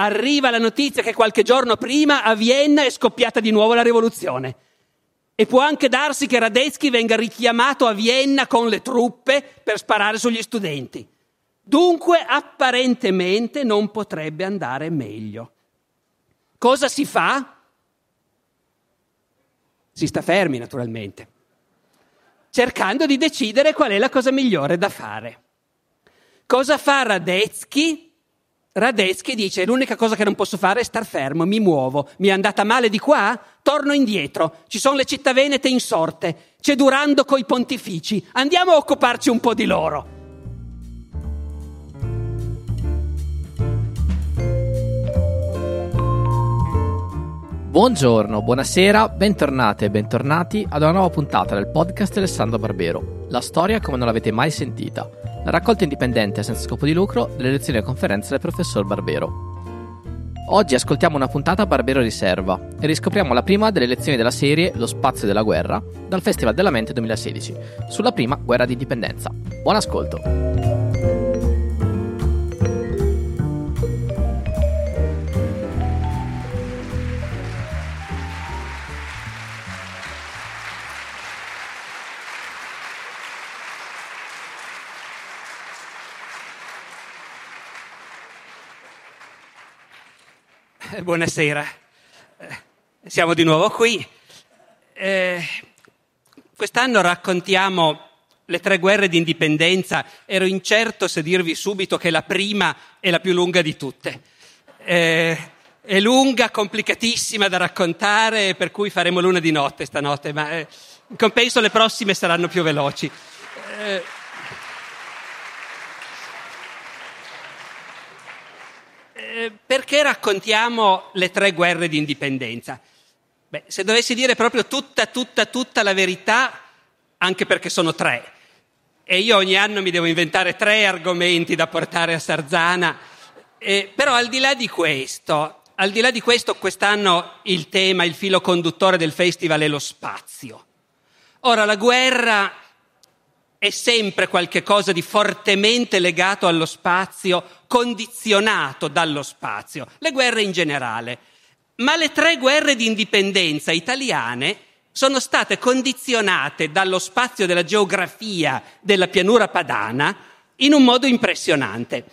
arriva la notizia che qualche giorno prima a Vienna è scoppiata di nuovo la rivoluzione. E può anche darsi che Radetzky venga richiamato a Vienna con le truppe per sparare sugli studenti. Dunque, apparentemente non potrebbe andare meglio. Cosa si fa? Si sta fermi, naturalmente, cercando di decidere qual è la cosa migliore da fare. Cosa fa Radetzky? Radetzky dice: L'unica cosa che non posso fare è star fermo, mi muovo. Mi è andata male di qua? Torno indietro. Ci sono le città venete insorte. C'è Durando coi pontifici. Andiamo a occuparci un po' di loro. Buongiorno, buonasera, bentornate e bentornati ad una nuova puntata del podcast Alessandro Barbero. La storia come non l'avete mai sentita. La raccolta indipendente senza scopo di lucro delle lezioni e conferenze del professor Barbero. Oggi ascoltiamo una puntata Barbero Riserva e riscopriamo la prima delle lezioni della serie Lo spazio della guerra dal Festival della Mente 2016 sulla prima guerra di indipendenza. Buon ascolto! Buonasera, eh, siamo di nuovo qui. Eh, quest'anno raccontiamo le tre guerre di indipendenza. Ero incerto se dirvi subito che la prima è la più lunga di tutte. Eh, è lunga, complicatissima da raccontare, per cui faremo l'una di notte stanotte, ma eh, in compenso le prossime saranno più veloci. Eh, perché raccontiamo le tre guerre di indipendenza? Beh, se dovessi dire proprio tutta, tutta, tutta la verità, anche perché sono tre, e io ogni anno mi devo inventare tre argomenti da portare a Sarzana, eh, però al di là di questo, al di là di questo, quest'anno il tema, il filo conduttore del festival è lo spazio. Ora, la guerra è sempre qualcosa di fortemente legato allo spazio, condizionato dallo spazio, le guerre in generale. Ma le tre guerre di indipendenza italiane sono state condizionate dallo spazio della geografia della pianura padana in un modo impressionante.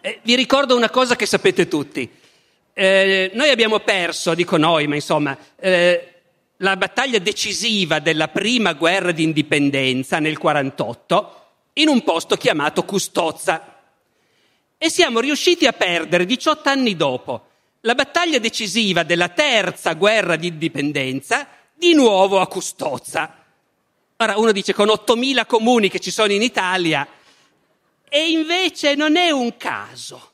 Eh, vi ricordo una cosa che sapete tutti. Eh, noi abbiamo perso, dico noi, ma insomma, eh, la battaglia decisiva della prima guerra di indipendenza nel 1948 in un posto chiamato Custozza. E siamo riusciti a perdere 18 anni dopo la battaglia decisiva della terza guerra di indipendenza di nuovo a Custozza. Ora uno dice con 8.000 comuni che ci sono in Italia e invece non è un caso,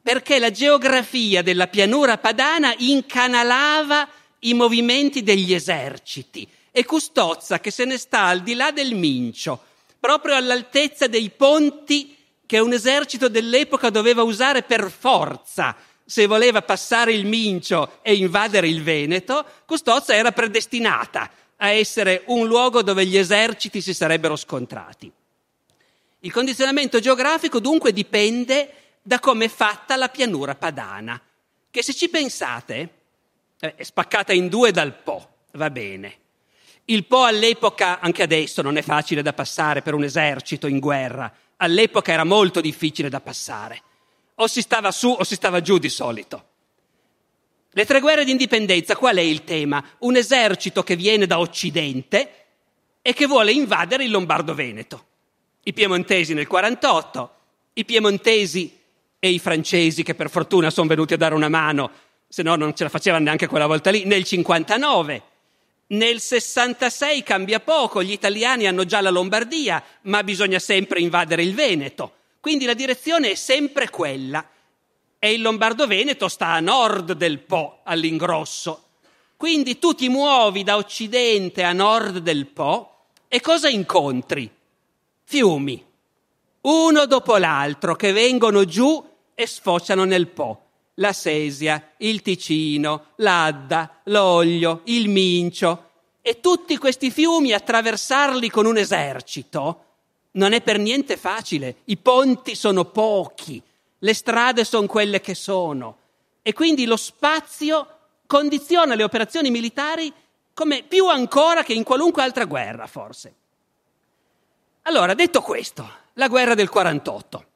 perché la geografia della pianura padana incanalava i movimenti degli eserciti e Custozza che se ne sta al di là del Mincio, proprio all'altezza dei ponti che un esercito dell'epoca doveva usare per forza se voleva passare il Mincio e invadere il Veneto, Custozza era predestinata a essere un luogo dove gli eserciti si sarebbero scontrati. Il condizionamento geografico dunque dipende da come è fatta la pianura padana, che se ci pensate è spaccata in due dal Po, va bene. Il Po all'epoca, anche adesso, non è facile da passare per un esercito in guerra. All'epoca era molto difficile da passare. O si stava su o si stava giù di solito. Le tre guerre di indipendenza, qual è il tema? Un esercito che viene da Occidente e che vuole invadere il Lombardo-Veneto. I piemontesi nel 48, i piemontesi e i francesi che per fortuna sono venuti a dare una mano se no non ce la facevano neanche quella volta lì, nel 59. Nel 66 cambia poco, gli italiani hanno già la Lombardia, ma bisogna sempre invadere il Veneto. Quindi la direzione è sempre quella. E il Lombardo-Veneto sta a nord del Po, all'ingrosso. Quindi tu ti muovi da occidente a nord del Po e cosa incontri? Fiumi, uno dopo l'altro, che vengono giù e sfociano nel Po la Sesia, il Ticino, l'Adda, l'Oglio, il Mincio e tutti questi fiumi attraversarli con un esercito non è per niente facile. I ponti sono pochi, le strade sono quelle che sono. e quindi lo spazio condiziona le operazioni militari come più ancora che in qualunque altra guerra, forse. Allora, detto questo, la guerra del 48.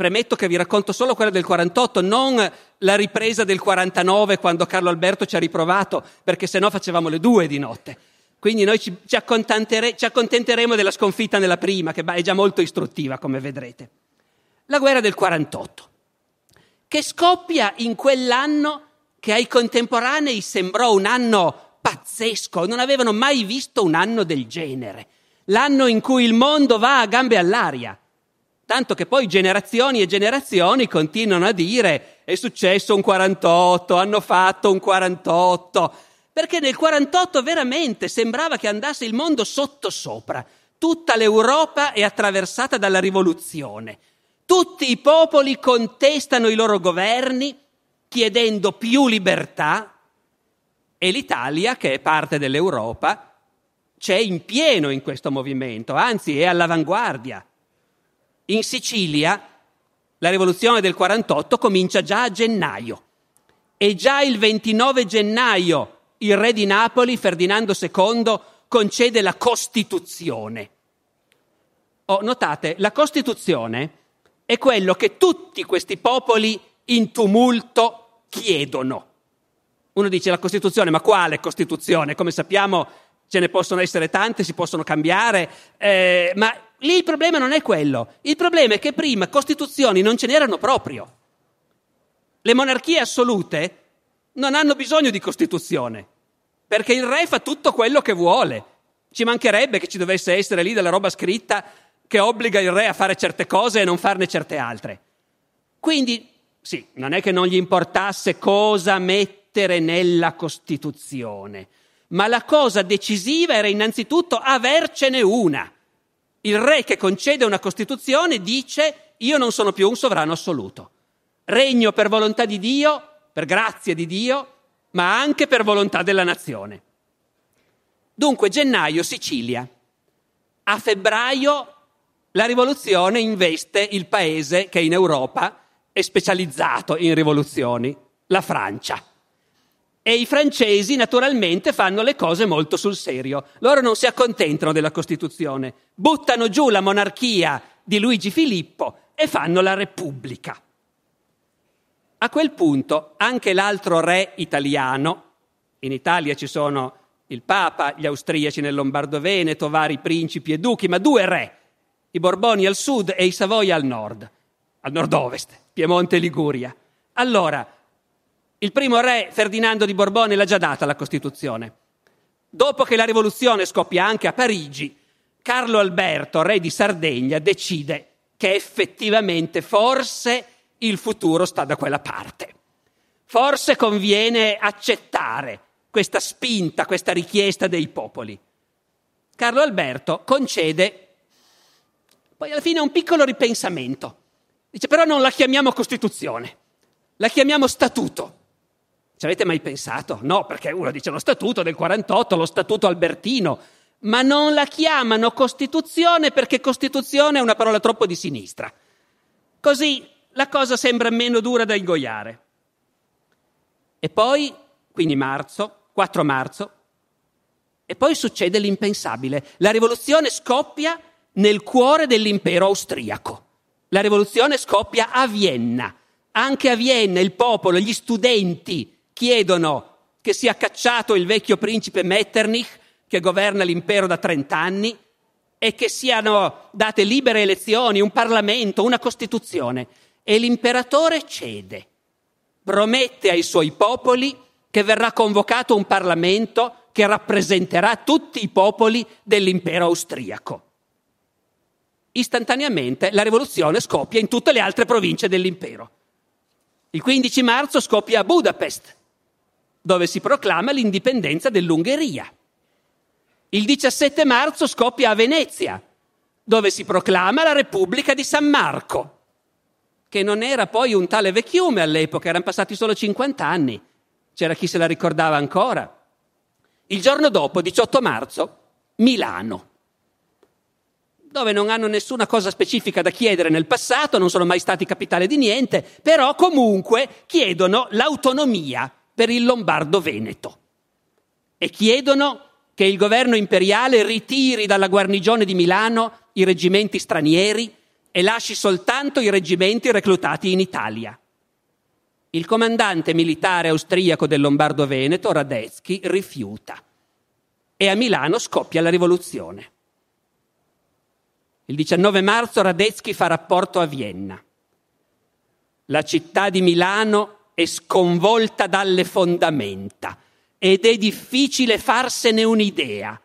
Premetto che vi racconto solo quella del 48, non la ripresa del 49 quando Carlo Alberto ci ha riprovato, perché sennò facevamo le due di notte. Quindi noi ci, ci, accontentere, ci accontenteremo della sconfitta nella prima, che è già molto istruttiva, come vedrete. La guerra del 48, che scoppia in quell'anno che ai contemporanei sembrò un anno pazzesco, non avevano mai visto un anno del genere, l'anno in cui il mondo va a gambe all'aria. Tanto che poi generazioni e generazioni continuano a dire è successo un 48, hanno fatto un 48, perché nel 48 veramente sembrava che andasse il mondo sottosopra. Tutta l'Europa è attraversata dalla rivoluzione. Tutti i popoli contestano i loro governi chiedendo più libertà e l'Italia, che è parte dell'Europa, c'è in pieno in questo movimento, anzi è all'avanguardia. In Sicilia la rivoluzione del 48 comincia già a gennaio e già il 29 gennaio il re di Napoli, Ferdinando II, concede la Costituzione. Oh, notate, la Costituzione è quello che tutti questi popoli in tumulto chiedono. Uno dice la Costituzione, ma quale Costituzione? Come sappiamo ce ne possono essere tante, si possono cambiare, eh, ma lì il problema non è quello. Il problema è che prima Costituzioni non ce n'erano proprio. Le monarchie assolute non hanno bisogno di Costituzione, perché il re fa tutto quello che vuole. Ci mancherebbe che ci dovesse essere lì della roba scritta che obbliga il re a fare certe cose e non farne certe altre. Quindi, sì, non è che non gli importasse cosa mettere nella Costituzione ma la cosa decisiva era innanzitutto avercene una. Il re che concede una Costituzione dice io non sono più un sovrano assoluto. Regno per volontà di Dio, per grazia di Dio, ma anche per volontà della nazione. Dunque, gennaio, Sicilia. A febbraio la rivoluzione investe il paese che in Europa è specializzato in rivoluzioni, la Francia. E i francesi naturalmente fanno le cose molto sul serio. Loro non si accontentano della Costituzione, buttano giù la monarchia di Luigi Filippo e fanno la Repubblica. A quel punto anche l'altro re italiano, in Italia ci sono il Papa, gli austriaci nel Lombardo-Veneto, vari principi e duchi, ma due re, i Borboni al sud e i Savoia al nord, al nord-ovest, Piemonte e Liguria. Allora, il primo re Ferdinando di Borbone l'ha già data la Costituzione. Dopo che la rivoluzione scoppia anche a Parigi, Carlo Alberto, re di Sardegna, decide che effettivamente forse il futuro sta da quella parte. Forse conviene accettare questa spinta, questa richiesta dei popoli. Carlo Alberto concede poi alla fine un piccolo ripensamento. Dice però non la chiamiamo Costituzione, la chiamiamo Statuto. Ci avete mai pensato? No, perché uno dice lo statuto del 48, lo statuto albertino, ma non la chiamano Costituzione perché Costituzione è una parola troppo di sinistra. Così la cosa sembra meno dura da ingoiare. E poi, quindi marzo, 4 marzo, e poi succede l'impensabile. La rivoluzione scoppia nel cuore dell'impero austriaco. La rivoluzione scoppia a Vienna. Anche a Vienna il popolo, gli studenti, chiedono che sia cacciato il vecchio principe Metternich, che governa l'impero da 30 anni, e che siano date libere elezioni, un Parlamento, una Costituzione. E l'imperatore cede, promette ai suoi popoli che verrà convocato un Parlamento che rappresenterà tutti i popoli dell'impero austriaco. Istantaneamente la rivoluzione scoppia in tutte le altre province dell'impero. Il 15 marzo scoppia a Budapest, dove si proclama l'indipendenza dell'Ungheria. Il 17 marzo scoppia a Venezia, dove si proclama la Repubblica di San Marco, che non era poi un tale vecchiume all'epoca, erano passati solo 50 anni, c'era chi se la ricordava ancora. Il giorno dopo, 18 marzo, Milano. dove non hanno nessuna cosa specifica da chiedere nel passato, non sono mai stati capitale di niente, però comunque chiedono l'autonomia per il Lombardo-Veneto e chiedono che il governo imperiale ritiri dalla guarnigione di Milano i reggimenti stranieri e lasci soltanto i reggimenti reclutati in Italia. Il comandante militare austriaco del Lombardo-Veneto, Radetzky, rifiuta e a Milano scoppia la rivoluzione. Il 19 marzo Radetzky fa rapporto a Vienna. La città di Milano è sconvolta dalle fondamenta ed è difficile farsene un'idea.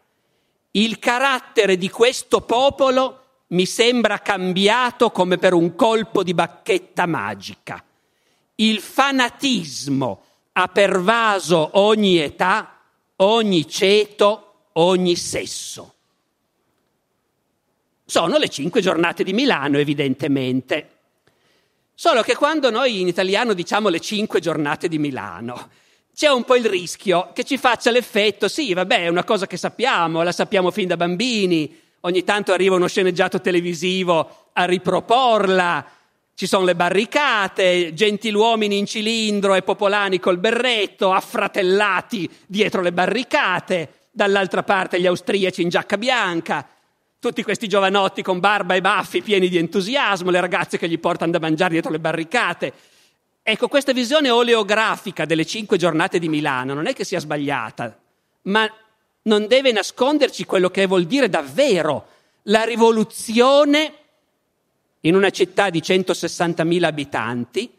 Il carattere di questo popolo mi sembra cambiato come per un colpo di bacchetta magica. Il fanatismo ha pervaso ogni età, ogni ceto, ogni sesso. Sono le cinque giornate di Milano, evidentemente. Solo che quando noi in italiano diciamo le cinque giornate di Milano, c'è un po' il rischio che ci faccia l'effetto, sì, vabbè, è una cosa che sappiamo, la sappiamo fin da bambini, ogni tanto arriva uno sceneggiato televisivo a riproporla, ci sono le barricate, gentiluomini in cilindro e popolani col berretto, affratellati dietro le barricate, dall'altra parte gli austriaci in giacca bianca, tutti questi giovanotti con barba e baffi pieni di entusiasmo, le ragazze che gli portano da mangiare dietro le barricate. Ecco, questa visione oleografica delle cinque giornate di Milano non è che sia sbagliata, ma non deve nasconderci quello che vuol dire davvero la rivoluzione in una città di 160.000 abitanti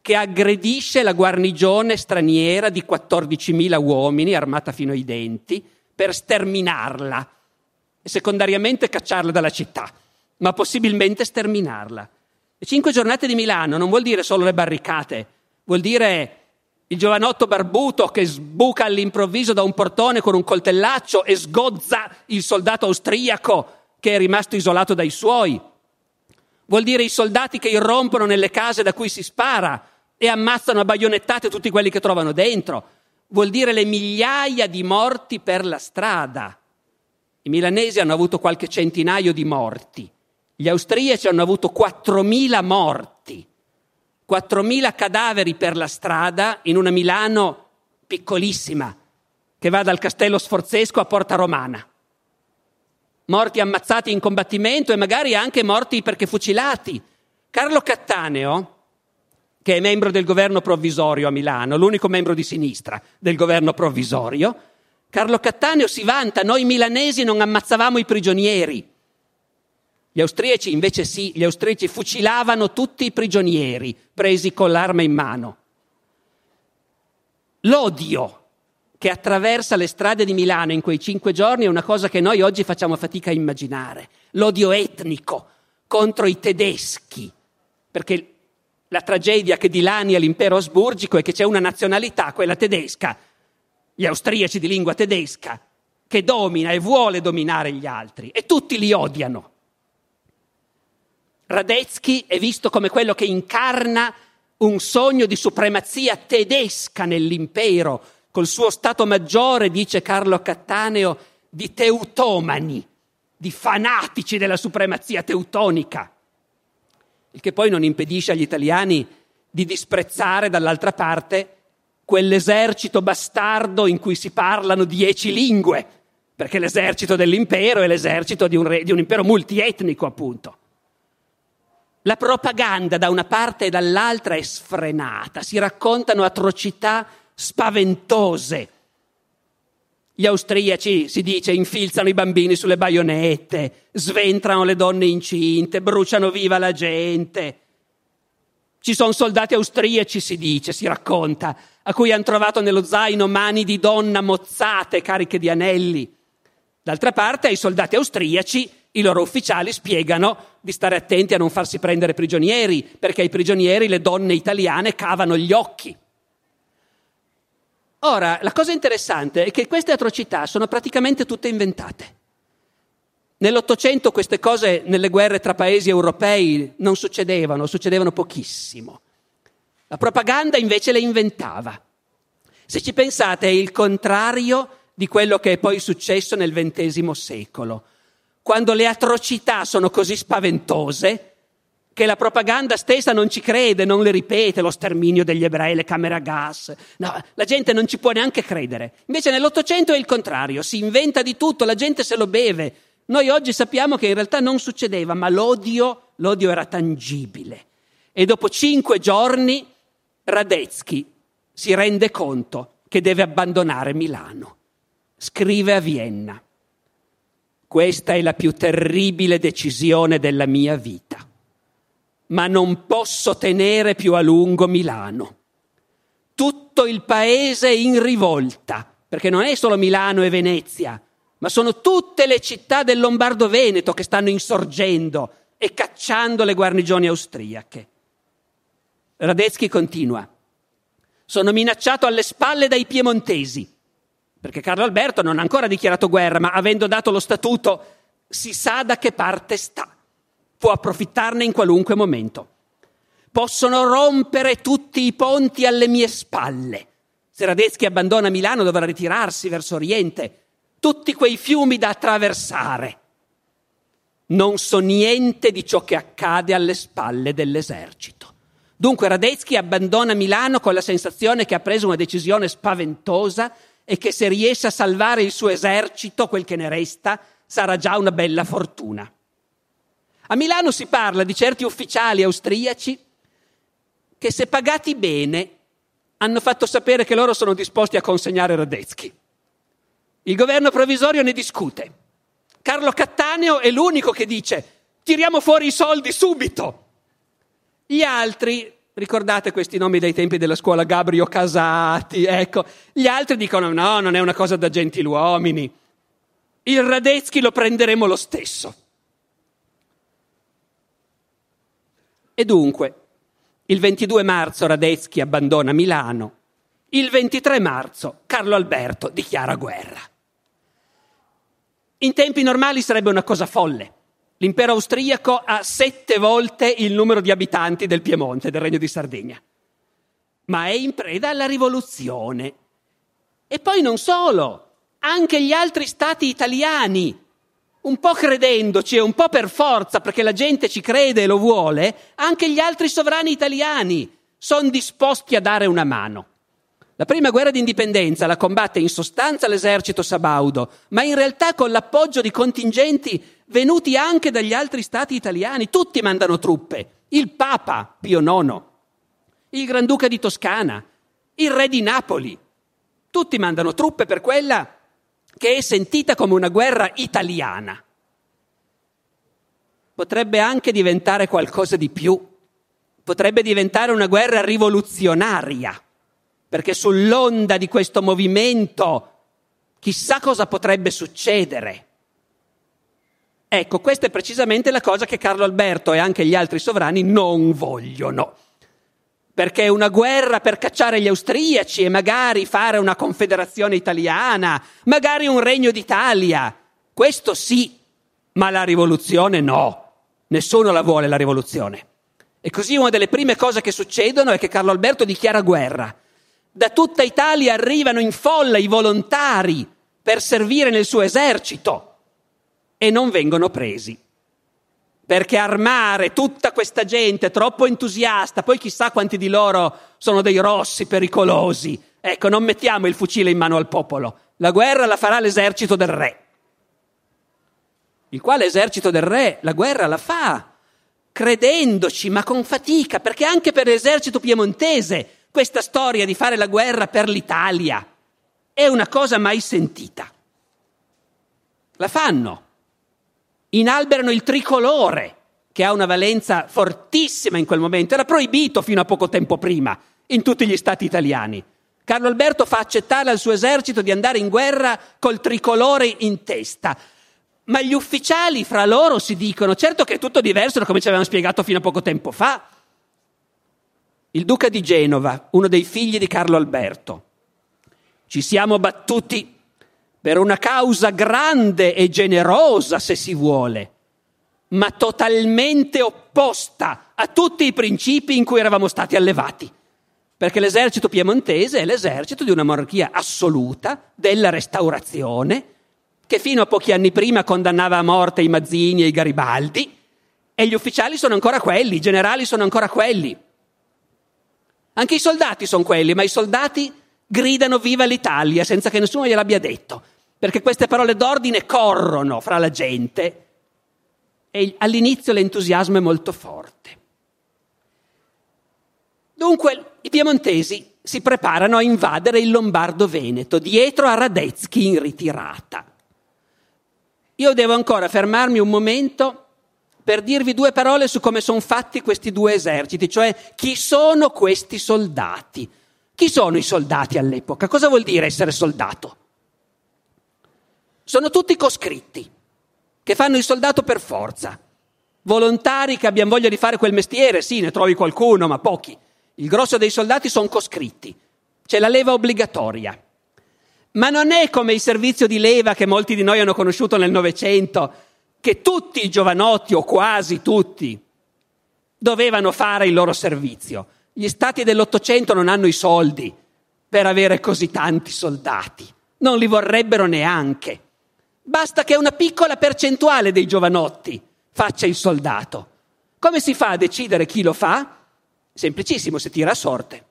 che aggredisce la guarnigione straniera di 14.000 uomini armata fino ai denti per sterminarla e secondariamente cacciarla dalla città, ma possibilmente sterminarla. Le cinque giornate di Milano non vuol dire solo le barricate, vuol dire il giovanotto barbuto che sbuca all'improvviso da un portone con un coltellaccio e sgozza il soldato austriaco che è rimasto isolato dai suoi. Vuol dire i soldati che irrompono nelle case da cui si spara e ammazzano a baionettate tutti quelli che trovano dentro. Vuol dire le migliaia di morti per la strada. I milanesi hanno avuto qualche centinaio di morti, gli austriaci hanno avuto 4.000 morti, 4.000 cadaveri per la strada in una Milano piccolissima che va dal castello sforzesco a Porta Romana. Morti ammazzati in combattimento e magari anche morti perché fucilati. Carlo Cattaneo, che è membro del governo provvisorio a Milano, l'unico membro di sinistra del governo provvisorio, Carlo Cattaneo si vanta, noi milanesi non ammazzavamo i prigionieri. Gli austriaci invece sì, gli austriaci fucilavano tutti i prigionieri presi con l'arma in mano. L'odio che attraversa le strade di Milano in quei cinque giorni è una cosa che noi oggi facciamo fatica a immaginare. L'odio etnico contro i tedeschi, perché la tragedia che dilania l'impero asburgico è che c'è una nazionalità, quella tedesca, gli austriaci di lingua tedesca, che domina e vuole dominare gli altri e tutti li odiano. Radetzky è visto come quello che incarna un sogno di supremazia tedesca nell'impero, col suo stato maggiore, dice Carlo Cattaneo, di teutomani, di fanatici della supremazia teutonica, il che poi non impedisce agli italiani di disprezzare dall'altra parte quell'esercito bastardo in cui si parlano dieci lingue, perché l'esercito dell'impero è l'esercito di un, re, di un impero multietnico, appunto. La propaganda da una parte e dall'altra è sfrenata, si raccontano atrocità spaventose. Gli austriaci, si dice, infilzano i bambini sulle baionette, sventrano le donne incinte, bruciano viva la gente. Ci sono soldati austriaci, si dice, si racconta, a cui hanno trovato nello zaino mani di donna mozzate, cariche di anelli. D'altra parte, ai soldati austriaci i loro ufficiali spiegano di stare attenti a non farsi prendere prigionieri, perché ai prigionieri le donne italiane cavano gli occhi. Ora, la cosa interessante è che queste atrocità sono praticamente tutte inventate. Nell'Ottocento queste cose nelle guerre tra paesi europei non succedevano, succedevano pochissimo. La propaganda invece le inventava. Se ci pensate è il contrario di quello che è poi successo nel XX secolo, quando le atrocità sono così spaventose che la propaganda stessa non ci crede, non le ripete, lo sterminio degli ebrei, le camere a gas. No, la gente non ci può neanche credere. Invece nell'Ottocento è il contrario, si inventa di tutto, la gente se lo beve. Noi oggi sappiamo che in realtà non succedeva, ma l'odio, l'odio era tangibile. E dopo cinque giorni Radetzky si rende conto che deve abbandonare Milano. Scrive a Vienna. Questa è la più terribile decisione della mia vita, ma non posso tenere più a lungo Milano. Tutto il paese è in rivolta, perché non è solo Milano e Venezia, ma sono tutte le città del Lombardo-Veneto che stanno insorgendo e cacciando le guarnigioni austriache. Radetzky continua. Sono minacciato alle spalle dai piemontesi, perché Carlo Alberto non ha ancora dichiarato guerra, ma avendo dato lo statuto si sa da che parte sta. Può approfittarne in qualunque momento. Possono rompere tutti i ponti alle mie spalle. Se Radetzky abbandona Milano dovrà ritirarsi verso Oriente. Tutti quei fiumi da attraversare. Non so niente di ciò che accade alle spalle dell'esercito. Dunque Radetzky abbandona Milano con la sensazione che ha preso una decisione spaventosa e che se riesce a salvare il suo esercito, quel che ne resta, sarà già una bella fortuna. A Milano si parla di certi ufficiali austriaci che se pagati bene hanno fatto sapere che loro sono disposti a consegnare Radetzky. Il governo provvisorio ne discute. Carlo Cattaneo è l'unico che dice tiriamo fuori i soldi subito. Gli altri, ricordate questi nomi dai tempi della scuola, Gabrio Casati, ecco, gli altri dicono no, non è una cosa da gentiluomini. Il Radetzky lo prenderemo lo stesso. E dunque, il 22 marzo Radetzky abbandona Milano, il 23 marzo Carlo Alberto dichiara guerra. In tempi normali sarebbe una cosa folle. L'impero austriaco ha sette volte il numero di abitanti del Piemonte, del Regno di Sardegna. Ma è in preda alla rivoluzione. E poi non solo, anche gli altri stati italiani, un po' credendoci e un po' per forza, perché la gente ci crede e lo vuole, anche gli altri sovrani italiani sono disposti a dare una mano. La prima guerra d'indipendenza la combatte in sostanza l'esercito sabaudo, ma in realtà con l'appoggio di contingenti venuti anche dagli altri stati italiani, tutti mandano truppe, il Papa Pio IX, il Granduca di Toscana, il Re di Napoli, tutti mandano truppe per quella che è sentita come una guerra italiana. Potrebbe anche diventare qualcosa di più, potrebbe diventare una guerra rivoluzionaria, perché sull'onda di questo movimento chissà cosa potrebbe succedere. Ecco, questa è precisamente la cosa che Carlo Alberto e anche gli altri sovrani non vogliono. Perché una guerra per cacciare gli austriaci e magari fare una confederazione italiana, magari un regno d'Italia, questo sì, ma la rivoluzione no. Nessuno la vuole la rivoluzione. E così una delle prime cose che succedono è che Carlo Alberto dichiara guerra. Da tutta Italia arrivano in folla i volontari per servire nel suo esercito e non vengono presi. Perché armare tutta questa gente troppo entusiasta, poi chissà quanti di loro sono dei rossi pericolosi. Ecco, non mettiamo il fucile in mano al popolo. La guerra la farà l'esercito del re. Il quale esercito del re la guerra la fa, credendoci, ma con fatica, perché anche per l'esercito piemontese questa storia di fare la guerra per l'Italia è una cosa mai sentita. La fanno, inalberano il tricolore, che ha una valenza fortissima in quel momento, era proibito fino a poco tempo prima in tutti gli stati italiani. Carlo Alberto fa accettare al suo esercito di andare in guerra col tricolore in testa. Ma gli ufficiali fra loro si dicono, certo che è tutto diverso da come ci avevano spiegato fino a poco tempo fa. Il duca di Genova, uno dei figli di Carlo Alberto. Ci siamo battuti per una causa grande e generosa, se si vuole, ma totalmente opposta a tutti i principi in cui eravamo stati allevati. Perché l'esercito piemontese è l'esercito di una monarchia assoluta, della restaurazione, che fino a pochi anni prima condannava a morte i Mazzini e i Garibaldi, e gli ufficiali sono ancora quelli, i generali sono ancora quelli. Anche i soldati sono quelli, ma i soldati gridano viva l'Italia senza che nessuno gliel'abbia detto, perché queste parole d'ordine corrono fra la gente e all'inizio l'entusiasmo è molto forte. Dunque i piemontesi si preparano a invadere il Lombardo-Veneto dietro a Radetzky in ritirata. Io devo ancora fermarmi un momento per dirvi due parole su come sono fatti questi due eserciti, cioè chi sono questi soldati. Chi sono i soldati all'epoca? Cosa vuol dire essere soldato? Sono tutti coscritti, che fanno il soldato per forza. Volontari che abbiano voglia di fare quel mestiere, sì, ne trovi qualcuno, ma pochi. Il grosso dei soldati sono coscritti. C'è la leva obbligatoria. Ma non è come il servizio di leva che molti di noi hanno conosciuto nel Novecento, che tutti i giovanotti, o quasi tutti, dovevano fare il loro servizio. Gli stati dell'Ottocento non hanno i soldi per avere così tanti soldati, non li vorrebbero neanche. Basta che una piccola percentuale dei giovanotti faccia il soldato. Come si fa a decidere chi lo fa? Semplicissimo, si tira a sorte.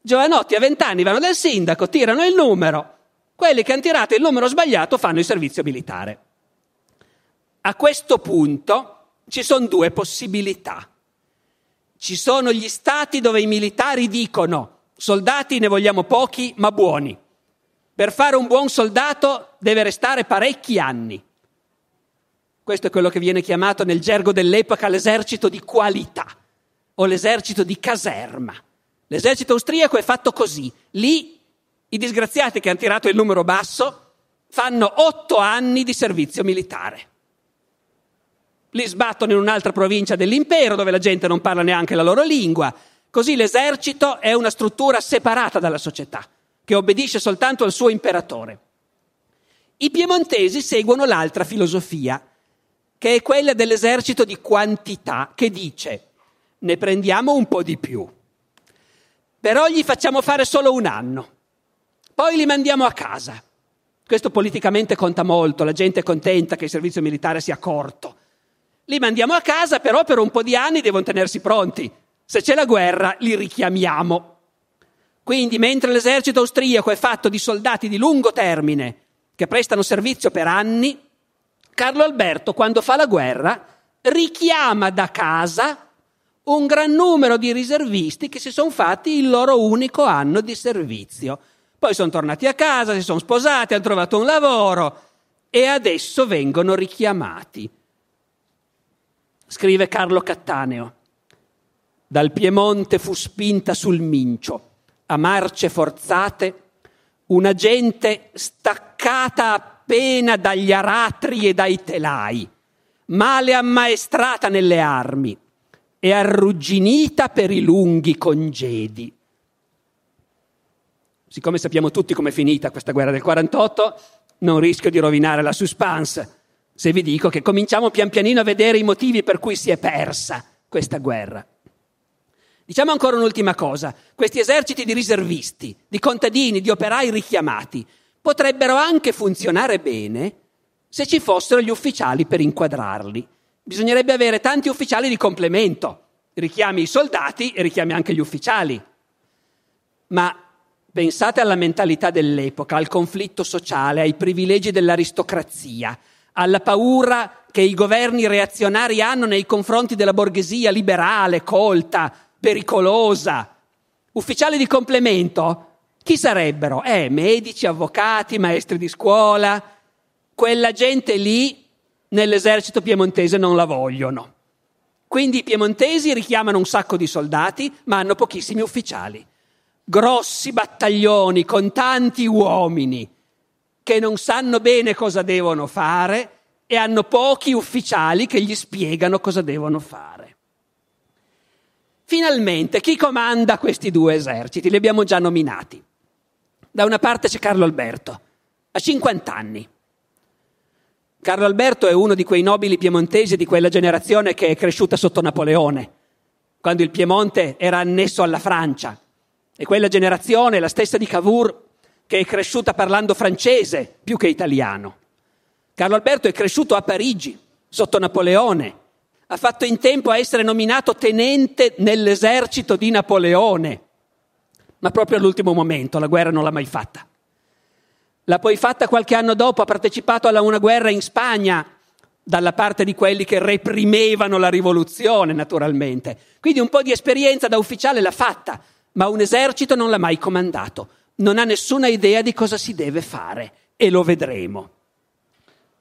Giovanotti a vent'anni vanno dal sindaco, tirano il numero. Quelli che hanno tirato il numero sbagliato fanno il servizio militare. A questo punto ci sono due possibilità. Ci sono gli stati dove i militari dicono soldati ne vogliamo pochi ma buoni. Per fare un buon soldato deve restare parecchi anni. Questo è quello che viene chiamato nel gergo dell'epoca l'esercito di qualità o l'esercito di caserma. L'esercito austriaco è fatto così. Lì i disgraziati che hanno tirato il numero basso fanno otto anni di servizio militare li sbattono in un'altra provincia dell'impero dove la gente non parla neanche la loro lingua. Così l'esercito è una struttura separata dalla società, che obbedisce soltanto al suo imperatore. I piemontesi seguono l'altra filosofia, che è quella dell'esercito di quantità, che dice ne prendiamo un po' di più, però gli facciamo fare solo un anno, poi li mandiamo a casa. Questo politicamente conta molto, la gente è contenta che il servizio militare sia corto li mandiamo a casa, però per un po' di anni devono tenersi pronti. Se c'è la guerra, li richiamiamo. Quindi, mentre l'esercito austriaco è fatto di soldati di lungo termine che prestano servizio per anni, Carlo Alberto, quando fa la guerra, richiama da casa un gran numero di riservisti che si sono fatti il loro unico anno di servizio. Poi sono tornati a casa, si sono sposati, hanno trovato un lavoro e adesso vengono richiamati scrive Carlo Cattaneo. Dal Piemonte fu spinta sul Mincio, a marce forzate, una gente staccata appena dagli aratri e dai telai, male ammaestrata nelle armi e arrugginita per i lunghi congedi. Siccome sappiamo tutti com'è finita questa guerra del 48, non rischio di rovinare la suspense se vi dico che cominciamo pian pianino a vedere i motivi per cui si è persa questa guerra. Diciamo ancora un'ultima cosa, questi eserciti di riservisti, di contadini, di operai richiamati, potrebbero anche funzionare bene se ci fossero gli ufficiali per inquadrarli. Bisognerebbe avere tanti ufficiali di complemento, richiami i soldati e richiami anche gli ufficiali. Ma pensate alla mentalità dell'epoca, al conflitto sociale, ai privilegi dell'aristocrazia, alla paura che i governi reazionari hanno nei confronti della borghesia liberale, colta, pericolosa. Ufficiali di complemento? Chi sarebbero? Eh, medici, avvocati, maestri di scuola. Quella gente lì nell'esercito piemontese non la vogliono. Quindi i piemontesi richiamano un sacco di soldati, ma hanno pochissimi ufficiali. Grossi battaglioni con tanti uomini che non sanno bene cosa devono fare e hanno pochi ufficiali che gli spiegano cosa devono fare. Finalmente, chi comanda questi due eserciti? Li abbiamo già nominati. Da una parte c'è Carlo Alberto, a 50 anni. Carlo Alberto è uno di quei nobili piemontesi di quella generazione che è cresciuta sotto Napoleone, quando il Piemonte era annesso alla Francia. E quella generazione, la stessa di Cavour, che è cresciuta parlando francese più che italiano. Carlo Alberto è cresciuto a Parigi, sotto Napoleone. Ha fatto in tempo a essere nominato tenente nell'esercito di Napoleone, ma proprio all'ultimo momento, la guerra non l'ha mai fatta. L'ha poi fatta qualche anno dopo, ha partecipato a una guerra in Spagna, dalla parte di quelli che reprimevano la rivoluzione, naturalmente. Quindi un po' di esperienza da ufficiale l'ha fatta, ma un esercito non l'ha mai comandato. Non ha nessuna idea di cosa si deve fare e lo vedremo.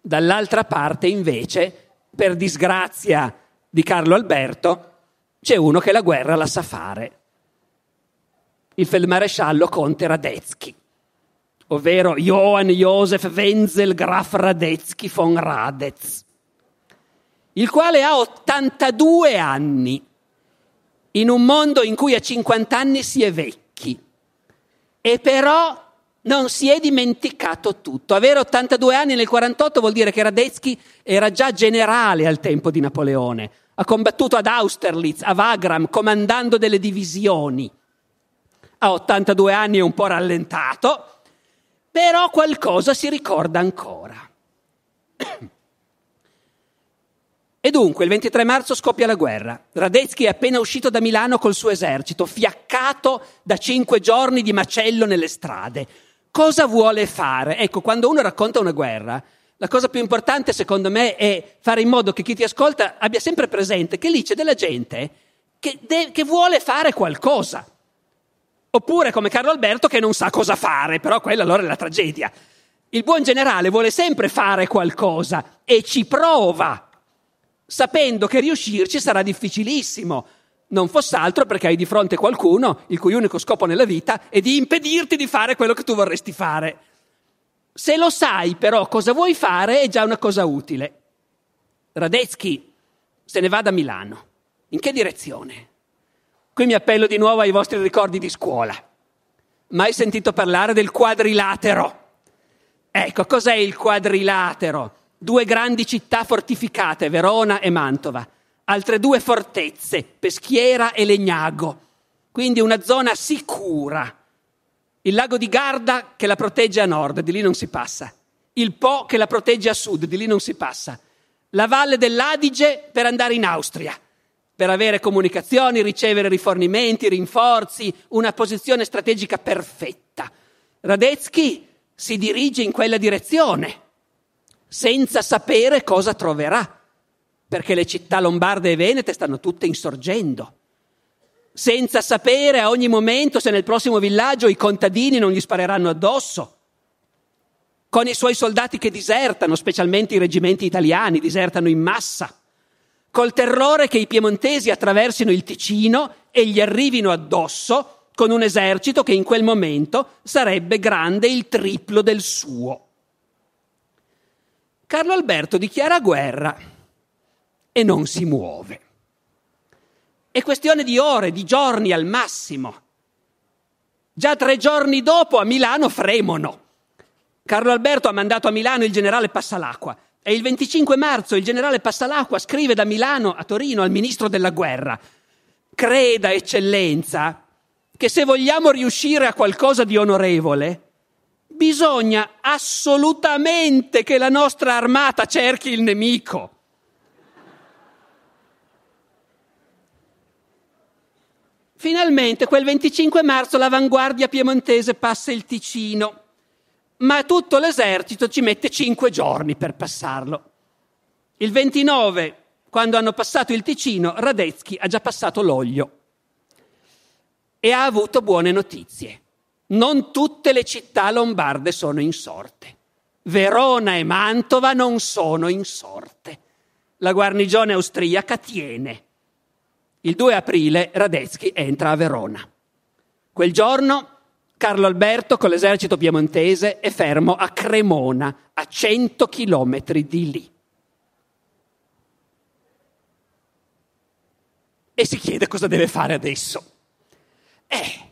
Dall'altra parte, invece, per disgrazia di Carlo Alberto, c'è uno che la guerra la sa fare. Il feldmaresciallo Conte Radetzky, ovvero Johann Josef Wenzel Graf Radetzky von Radetz il quale ha 82 anni, in un mondo in cui a 50 anni si è vecchi, e però non si è dimenticato tutto. Avere 82 anni nel 48 vuol dire che Radetzky era già generale al tempo di Napoleone, ha combattuto ad Austerlitz, a Wagram, comandando delle divisioni. A 82 anni è un po' rallentato, però qualcosa si ricorda ancora. E dunque il 23 marzo scoppia la guerra. Radetzky è appena uscito da Milano col suo esercito, fiaccato da cinque giorni di macello nelle strade. Cosa vuole fare? Ecco, quando uno racconta una guerra, la cosa più importante secondo me è fare in modo che chi ti ascolta abbia sempre presente che lì c'è della gente che, de- che vuole fare qualcosa. Oppure come Carlo Alberto che non sa cosa fare, però quella allora è la tragedia. Il buon generale vuole sempre fare qualcosa e ci prova sapendo che riuscirci sarà difficilissimo. Non fosse altro perché hai di fronte qualcuno il cui unico scopo nella vita è di impedirti di fare quello che tu vorresti fare. Se lo sai però cosa vuoi fare è già una cosa utile. Radetzky se ne va da Milano. In che direzione? Qui mi appello di nuovo ai vostri ricordi di scuola. Mai sentito parlare del quadrilatero? Ecco, cos'è il quadrilatero? Due grandi città fortificate, Verona e Mantova, altre due fortezze, Peschiera e Legnago, quindi una zona sicura. Il lago di Garda che la protegge a nord, di lì non si passa. Il Po che la protegge a sud, di lì non si passa. La valle dell'Adige per andare in Austria, per avere comunicazioni, ricevere rifornimenti, rinforzi, una posizione strategica perfetta. Radetzky si dirige in quella direzione senza sapere cosa troverà, perché le città lombarde e venete stanno tutte insorgendo, senza sapere a ogni momento se nel prossimo villaggio i contadini non gli spareranno addosso, con i suoi soldati che disertano, specialmente i reggimenti italiani, disertano in massa, col terrore che i piemontesi attraversino il Ticino e gli arrivino addosso con un esercito che in quel momento sarebbe grande il triplo del suo. Carlo Alberto dichiara guerra e non si muove. È questione di ore, di giorni al massimo. Già tre giorni dopo a Milano fremono. Carlo Alberto ha mandato a Milano il generale Passalacqua e il 25 marzo il generale Passalacqua scrive da Milano a Torino al ministro della guerra. Creda, eccellenza, che se vogliamo riuscire a qualcosa di onorevole, bisogna assolutamente che la nostra armata cerchi il nemico. Finalmente quel 25 marzo l'avanguardia piemontese passa il Ticino, ma tutto l'esercito ci mette cinque giorni per passarlo. Il 29, quando hanno passato il Ticino, Radetzky ha già passato l'olio e ha avuto buone notizie non tutte le città lombarde sono in sorte. Verona e Mantova non sono in sorte. La guarnigione austriaca tiene. Il 2 aprile Radetzky entra a Verona. Quel giorno Carlo Alberto con l'esercito piemontese è fermo a Cremona, a 100 chilometri di lì. E si chiede cosa deve fare adesso. Eh,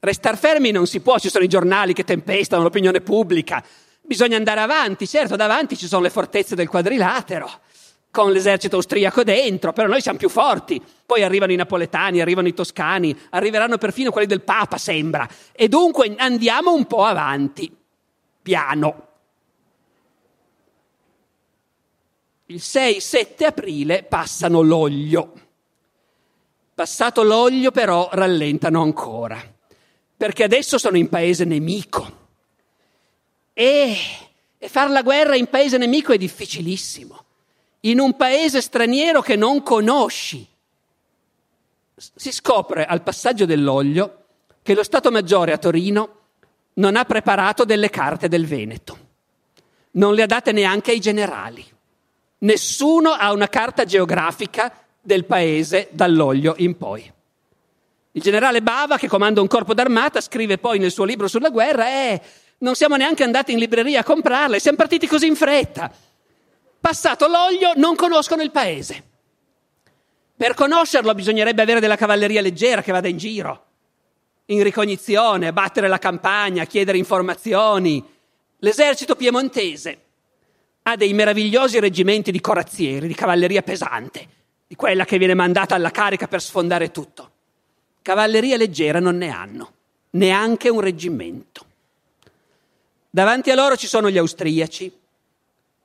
Restar fermi non si può, ci sono i giornali che tempestano l'opinione pubblica. Bisogna andare avanti, certo, davanti ci sono le fortezze del quadrilatero. con l'esercito austriaco dentro, però noi siamo più forti. Poi arrivano i napoletani, arrivano i toscani, arriveranno perfino quelli del Papa, sembra. E dunque andiamo un po' avanti, piano. Il 6-7 aprile passano l'olio. Passato l'olio però rallentano ancora, perché adesso sono in paese nemico. E, e fare la guerra in paese nemico è difficilissimo, in un paese straniero che non conosci. Si scopre al passaggio dell'olio che lo Stato Maggiore a Torino non ha preparato delle carte del Veneto, non le ha date neanche ai generali. Nessuno ha una carta geografica del paese dall'olio in poi. Il generale Bava, che comanda un corpo d'armata, scrive poi nel suo libro sulla guerra, eh, non siamo neanche andati in libreria a comprarle, siamo partiti così in fretta. Passato l'olio, non conoscono il paese. Per conoscerlo bisognerebbe avere della cavalleria leggera che vada in giro, in ricognizione, battere la campagna, chiedere informazioni. L'esercito piemontese ha dei meravigliosi reggimenti di corazzieri, di cavalleria pesante, di quella che viene mandata alla carica per sfondare tutto. Cavalleria leggera non ne hanno, neanche un reggimento. Davanti a loro ci sono gli austriaci,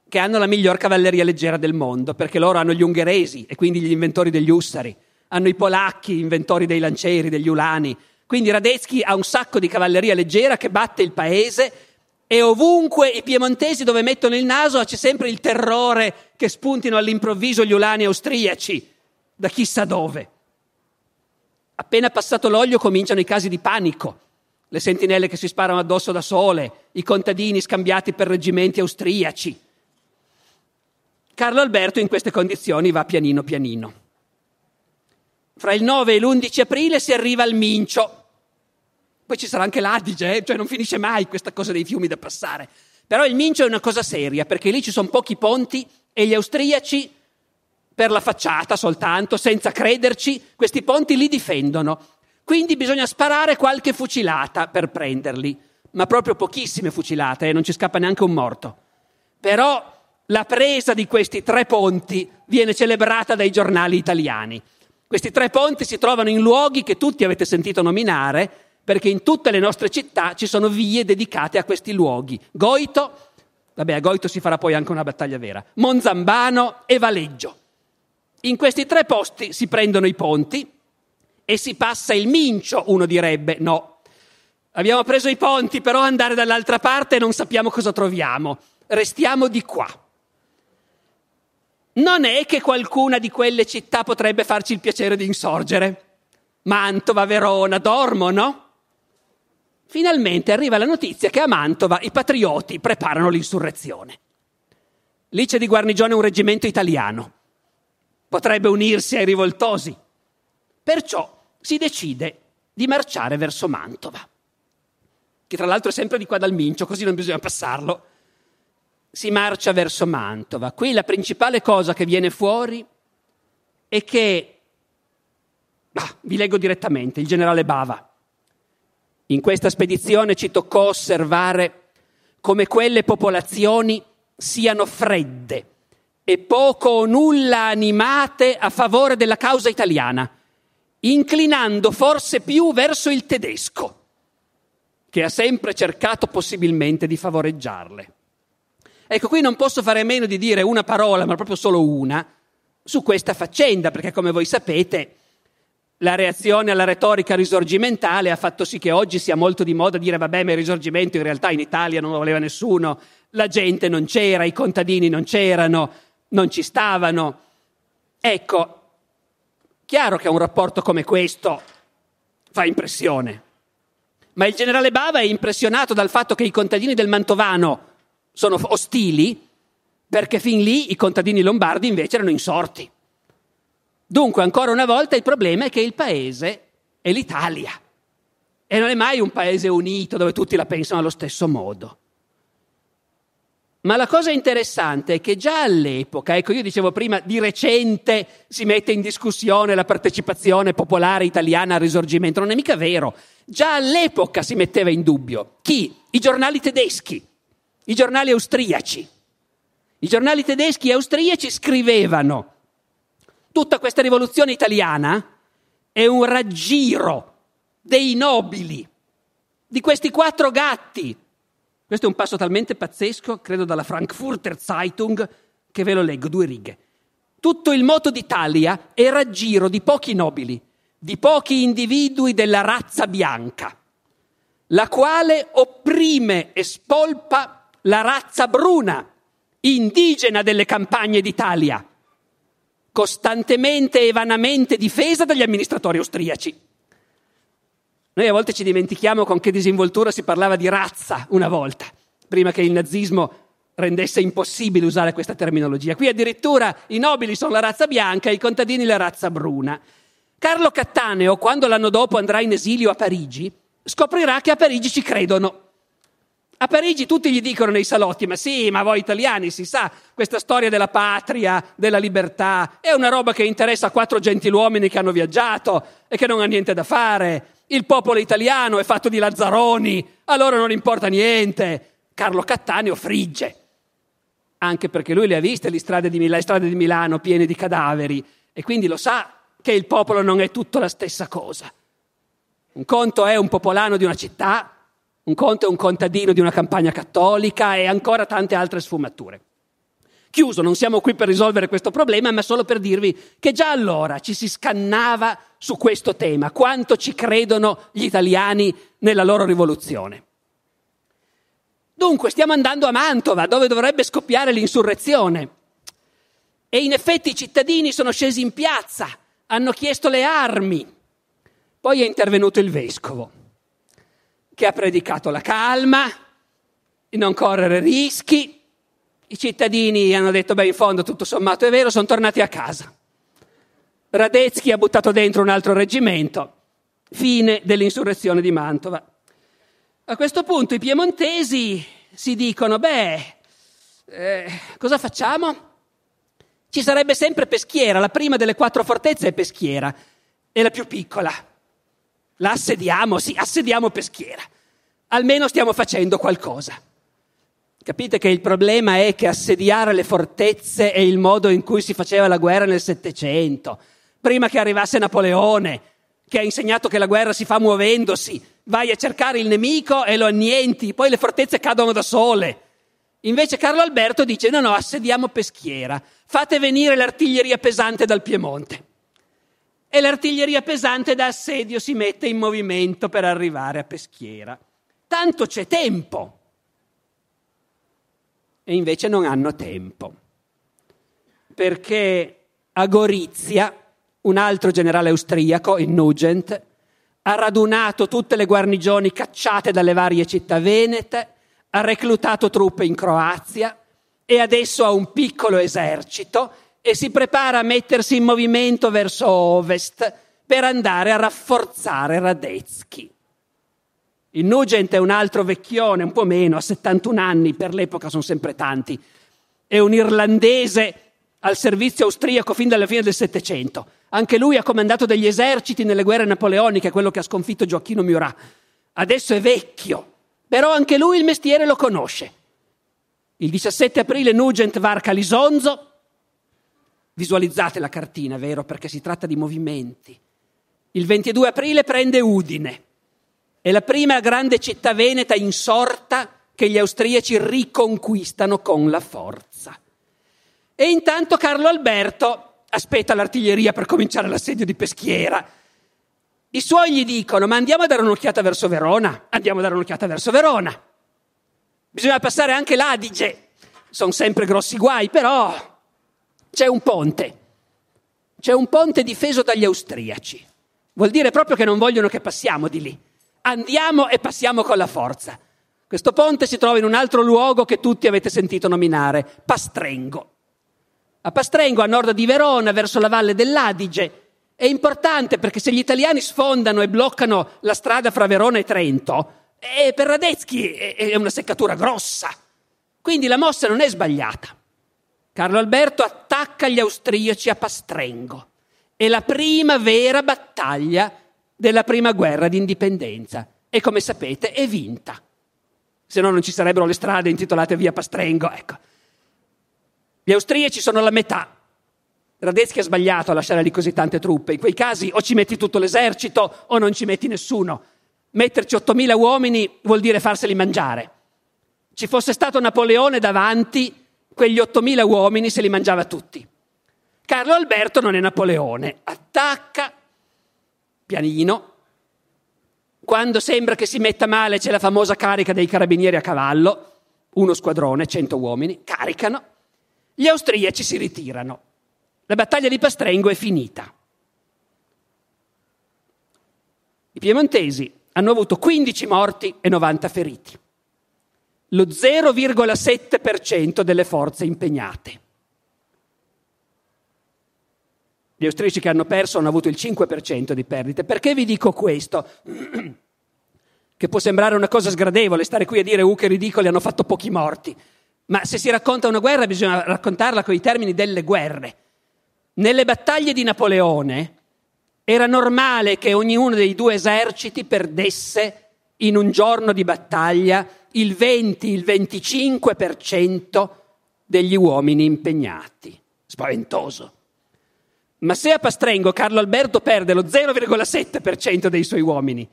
che hanno la miglior cavalleria leggera del mondo, perché loro hanno gli ungheresi e quindi gli inventori degli ussari, hanno i polacchi, inventori dei lancieri, degli ulani. Quindi Radetzky ha un sacco di cavalleria leggera che batte il paese e ovunque i piemontesi dove mettono il naso c'è sempre il terrore che spuntino all'improvviso gli ulani austriaci da chissà dove. Appena passato l'olio cominciano i casi di panico, le sentinelle che si sparano addosso da sole, i contadini scambiati per reggimenti austriaci. Carlo Alberto in queste condizioni va pianino pianino. Fra il 9 e l'11 aprile si arriva al Mincio, poi ci sarà anche l'Adige, eh? cioè non finisce mai questa cosa dei fiumi da passare. Però il Mincio è una cosa seria, perché lì ci sono pochi ponti e gli austriaci, per la facciata soltanto, senza crederci, questi ponti li difendono. Quindi bisogna sparare qualche fucilata per prenderli, ma proprio pochissime fucilate, eh? non ci scappa neanche un morto. Però la presa di questi tre ponti viene celebrata dai giornali italiani. Questi tre ponti si trovano in luoghi che tutti avete sentito nominare, perché in tutte le nostre città ci sono vie dedicate a questi luoghi. Goito, vabbè, a Goito si farà poi anche una battaglia vera, Monzambano e Valeggio. In questi tre posti si prendono i ponti e si passa il mincio, uno direbbe no. Abbiamo preso i ponti, però andare dall'altra parte non sappiamo cosa troviamo. Restiamo di qua. Non è che qualcuna di quelle città potrebbe farci il piacere di insorgere. Mantova, Verona, dormono? finalmente arriva la notizia che a Mantova i patrioti preparano l'insurrezione. Lì c'è di guarnigione un reggimento italiano. Potrebbe unirsi ai rivoltosi. Perciò si decide di marciare verso Mantova, che tra l'altro è sempre di qua dal Mincio, così non bisogna passarlo. Si marcia verso Mantova. Qui la principale cosa che viene fuori è che, ah, vi leggo direttamente, il generale Bava, in questa spedizione ci toccò osservare come quelle popolazioni siano fredde e poco o nulla animate a favore della causa italiana, inclinando forse più verso il tedesco, che ha sempre cercato possibilmente di favoreggiarle. Ecco, qui non posso fare meno di dire una parola, ma proprio solo una, su questa faccenda, perché come voi sapete la reazione alla retorica risorgimentale ha fatto sì che oggi sia molto di moda dire vabbè ma il risorgimento in realtà in Italia non lo voleva nessuno, la gente non c'era, i contadini non c'erano, non ci stavano. Ecco, chiaro che un rapporto come questo fa impressione, ma il generale Bava è impressionato dal fatto che i contadini del Mantovano sono ostili perché fin lì i contadini lombardi invece erano insorti. Dunque, ancora una volta, il problema è che il paese è l'Italia e non è mai un paese unito dove tutti la pensano allo stesso modo. Ma la cosa interessante è che già all'epoca, ecco io dicevo prima, di recente si mette in discussione la partecipazione popolare italiana al risorgimento, non è mica vero. Già all'epoca si metteva in dubbio. Chi? I giornali tedeschi, i giornali austriaci. I giornali tedeschi e austriaci scrivevano tutta questa rivoluzione italiana è un raggiro dei nobili, di questi quattro gatti. Questo è un passo talmente pazzesco, credo dalla Frankfurter Zeitung, che ve lo leggo, due righe. Tutto il moto d'Italia è raggiro di pochi nobili, di pochi individui della razza bianca, la quale opprime e spolpa la razza bruna, indigena delle campagne d'Italia, costantemente e vanamente difesa dagli amministratori austriaci. Noi a volte ci dimentichiamo con che disinvoltura si parlava di razza una volta, prima che il nazismo rendesse impossibile usare questa terminologia. Qui addirittura i nobili sono la razza bianca e i contadini la razza bruna. Carlo Cattaneo, quando l'anno dopo andrà in esilio a Parigi, scoprirà che a Parigi ci credono a Parigi tutti gli dicono nei salotti, ma sì, ma voi italiani si sa, questa storia della patria, della libertà, è una roba che interessa a quattro gentiluomini che hanno viaggiato e che non hanno niente da fare. Il popolo italiano è fatto di lazzaroni, a loro non importa niente. Carlo Cattaneo frigge, anche perché lui le ha viste le strade di, Mil- le strade di Milano piene di cadaveri e quindi lo sa che il popolo non è tutto la stessa cosa. Un conto è un popolano di una città, un conto è un contadino di una campagna cattolica e ancora tante altre sfumature. Chiuso, non siamo qui per risolvere questo problema, ma solo per dirvi che già allora ci si scannava su questo tema, quanto ci credono gli italiani nella loro rivoluzione. Dunque, stiamo andando a Mantova, dove dovrebbe scoppiare l'insurrezione. E in effetti i cittadini sono scesi in piazza, hanno chiesto le armi. Poi è intervenuto il vescovo che ha predicato la calma, di non correre rischi. I cittadini hanno detto, beh, in fondo tutto sommato è vero, sono tornati a casa. Radetzky ha buttato dentro un altro reggimento. Fine dell'insurrezione di Mantova. A questo punto i piemontesi si dicono, beh, eh, cosa facciamo? Ci sarebbe sempre Peschiera, la prima delle quattro fortezze è Peschiera, è la più piccola. La assediamo, sì, assediamo Peschiera. Almeno stiamo facendo qualcosa. Capite che il problema è che assediare le fortezze è il modo in cui si faceva la guerra nel Settecento, prima che arrivasse Napoleone, che ha insegnato che la guerra si fa muovendosi, vai a cercare il nemico e lo annienti, poi le fortezze cadono da sole. Invece Carlo Alberto dice no, no, assediamo Peschiera, fate venire l'artiglieria pesante dal Piemonte e l'artiglieria pesante da assedio si mette in movimento per arrivare a Peschiera. Tanto c'è tempo. E invece non hanno tempo. Perché a Gorizia un altro generale austriaco, il Nugent, ha radunato tutte le guarnigioni cacciate dalle varie città venete, ha reclutato truppe in Croazia e adesso ha un piccolo esercito e si prepara a mettersi in movimento verso ovest per andare a rafforzare Radetzky. Il Nugent è un altro vecchione, un po' meno, ha 71 anni, per l'epoca sono sempre tanti. È un irlandese al servizio austriaco fin dalla fine del Settecento. Anche lui ha comandato degli eserciti nelle guerre napoleoniche, quello che ha sconfitto Gioacchino Murat. Adesso è vecchio, però anche lui il mestiere lo conosce. Il 17 aprile Nugent varca Lisonzo, Visualizzate la cartina, vero? Perché si tratta di movimenti. Il 22 aprile prende Udine. È la prima grande città veneta insorta che gli austriaci riconquistano con la forza. E intanto Carlo Alberto aspetta l'artiglieria per cominciare l'assedio di Peschiera. I suoi gli dicono: Ma andiamo a dare un'occhiata verso Verona. Andiamo a dare un'occhiata verso Verona. Bisogna passare anche l'Adige. Sono sempre grossi guai, però c'è un ponte. C'è un ponte difeso dagli austriaci. Vuol dire proprio che non vogliono che passiamo di lì. Andiamo e passiamo con la forza. Questo ponte si trova in un altro luogo che tutti avete sentito nominare, Pastrengo. A Pastrengo, a nord di Verona, verso la valle dell'Adige, è importante perché se gli italiani sfondano e bloccano la strada fra Verona e Trento, eh, per Radetzky è una seccatura grossa. Quindi la mossa non è sbagliata. Carlo Alberto attacca gli austriaci a Pastrengo. È la prima vera battaglia della prima guerra d'indipendenza e come sapete è vinta. Se no non ci sarebbero le strade intitolate via Pastrengo, ecco. Gli austriaci sono la metà. Radetzky ha sbagliato a lasciare lì così tante truppe. In quei casi o ci metti tutto l'esercito o non ci metti nessuno. Metterci 8.000 uomini vuol dire farseli mangiare. Ci fosse stato Napoleone davanti, quegli 8.000 uomini se li mangiava tutti. Carlo Alberto non è Napoleone, attacca pianino. Quando sembra che si metta male c'è la famosa carica dei carabinieri a cavallo, uno squadrone, 100 uomini, caricano. Gli austriaci si ritirano. La battaglia di Pastrengo è finita. I piemontesi hanno avuto 15 morti e 90 feriti, lo 0,7% delle forze impegnate. Gli austriaci che hanno perso hanno avuto il 5% di perdite. Perché vi dico questo? che può sembrare una cosa sgradevole stare qui a dire uh che ridicoli hanno fatto pochi morti. Ma se si racconta una guerra bisogna raccontarla con i termini delle guerre. Nelle battaglie di Napoleone era normale che ognuno dei due eserciti perdesse in un giorno di battaglia il 20, il 25% degli uomini impegnati. Spaventoso. Ma se a Pastrengo Carlo Alberto perde lo 0,7% dei suoi uomini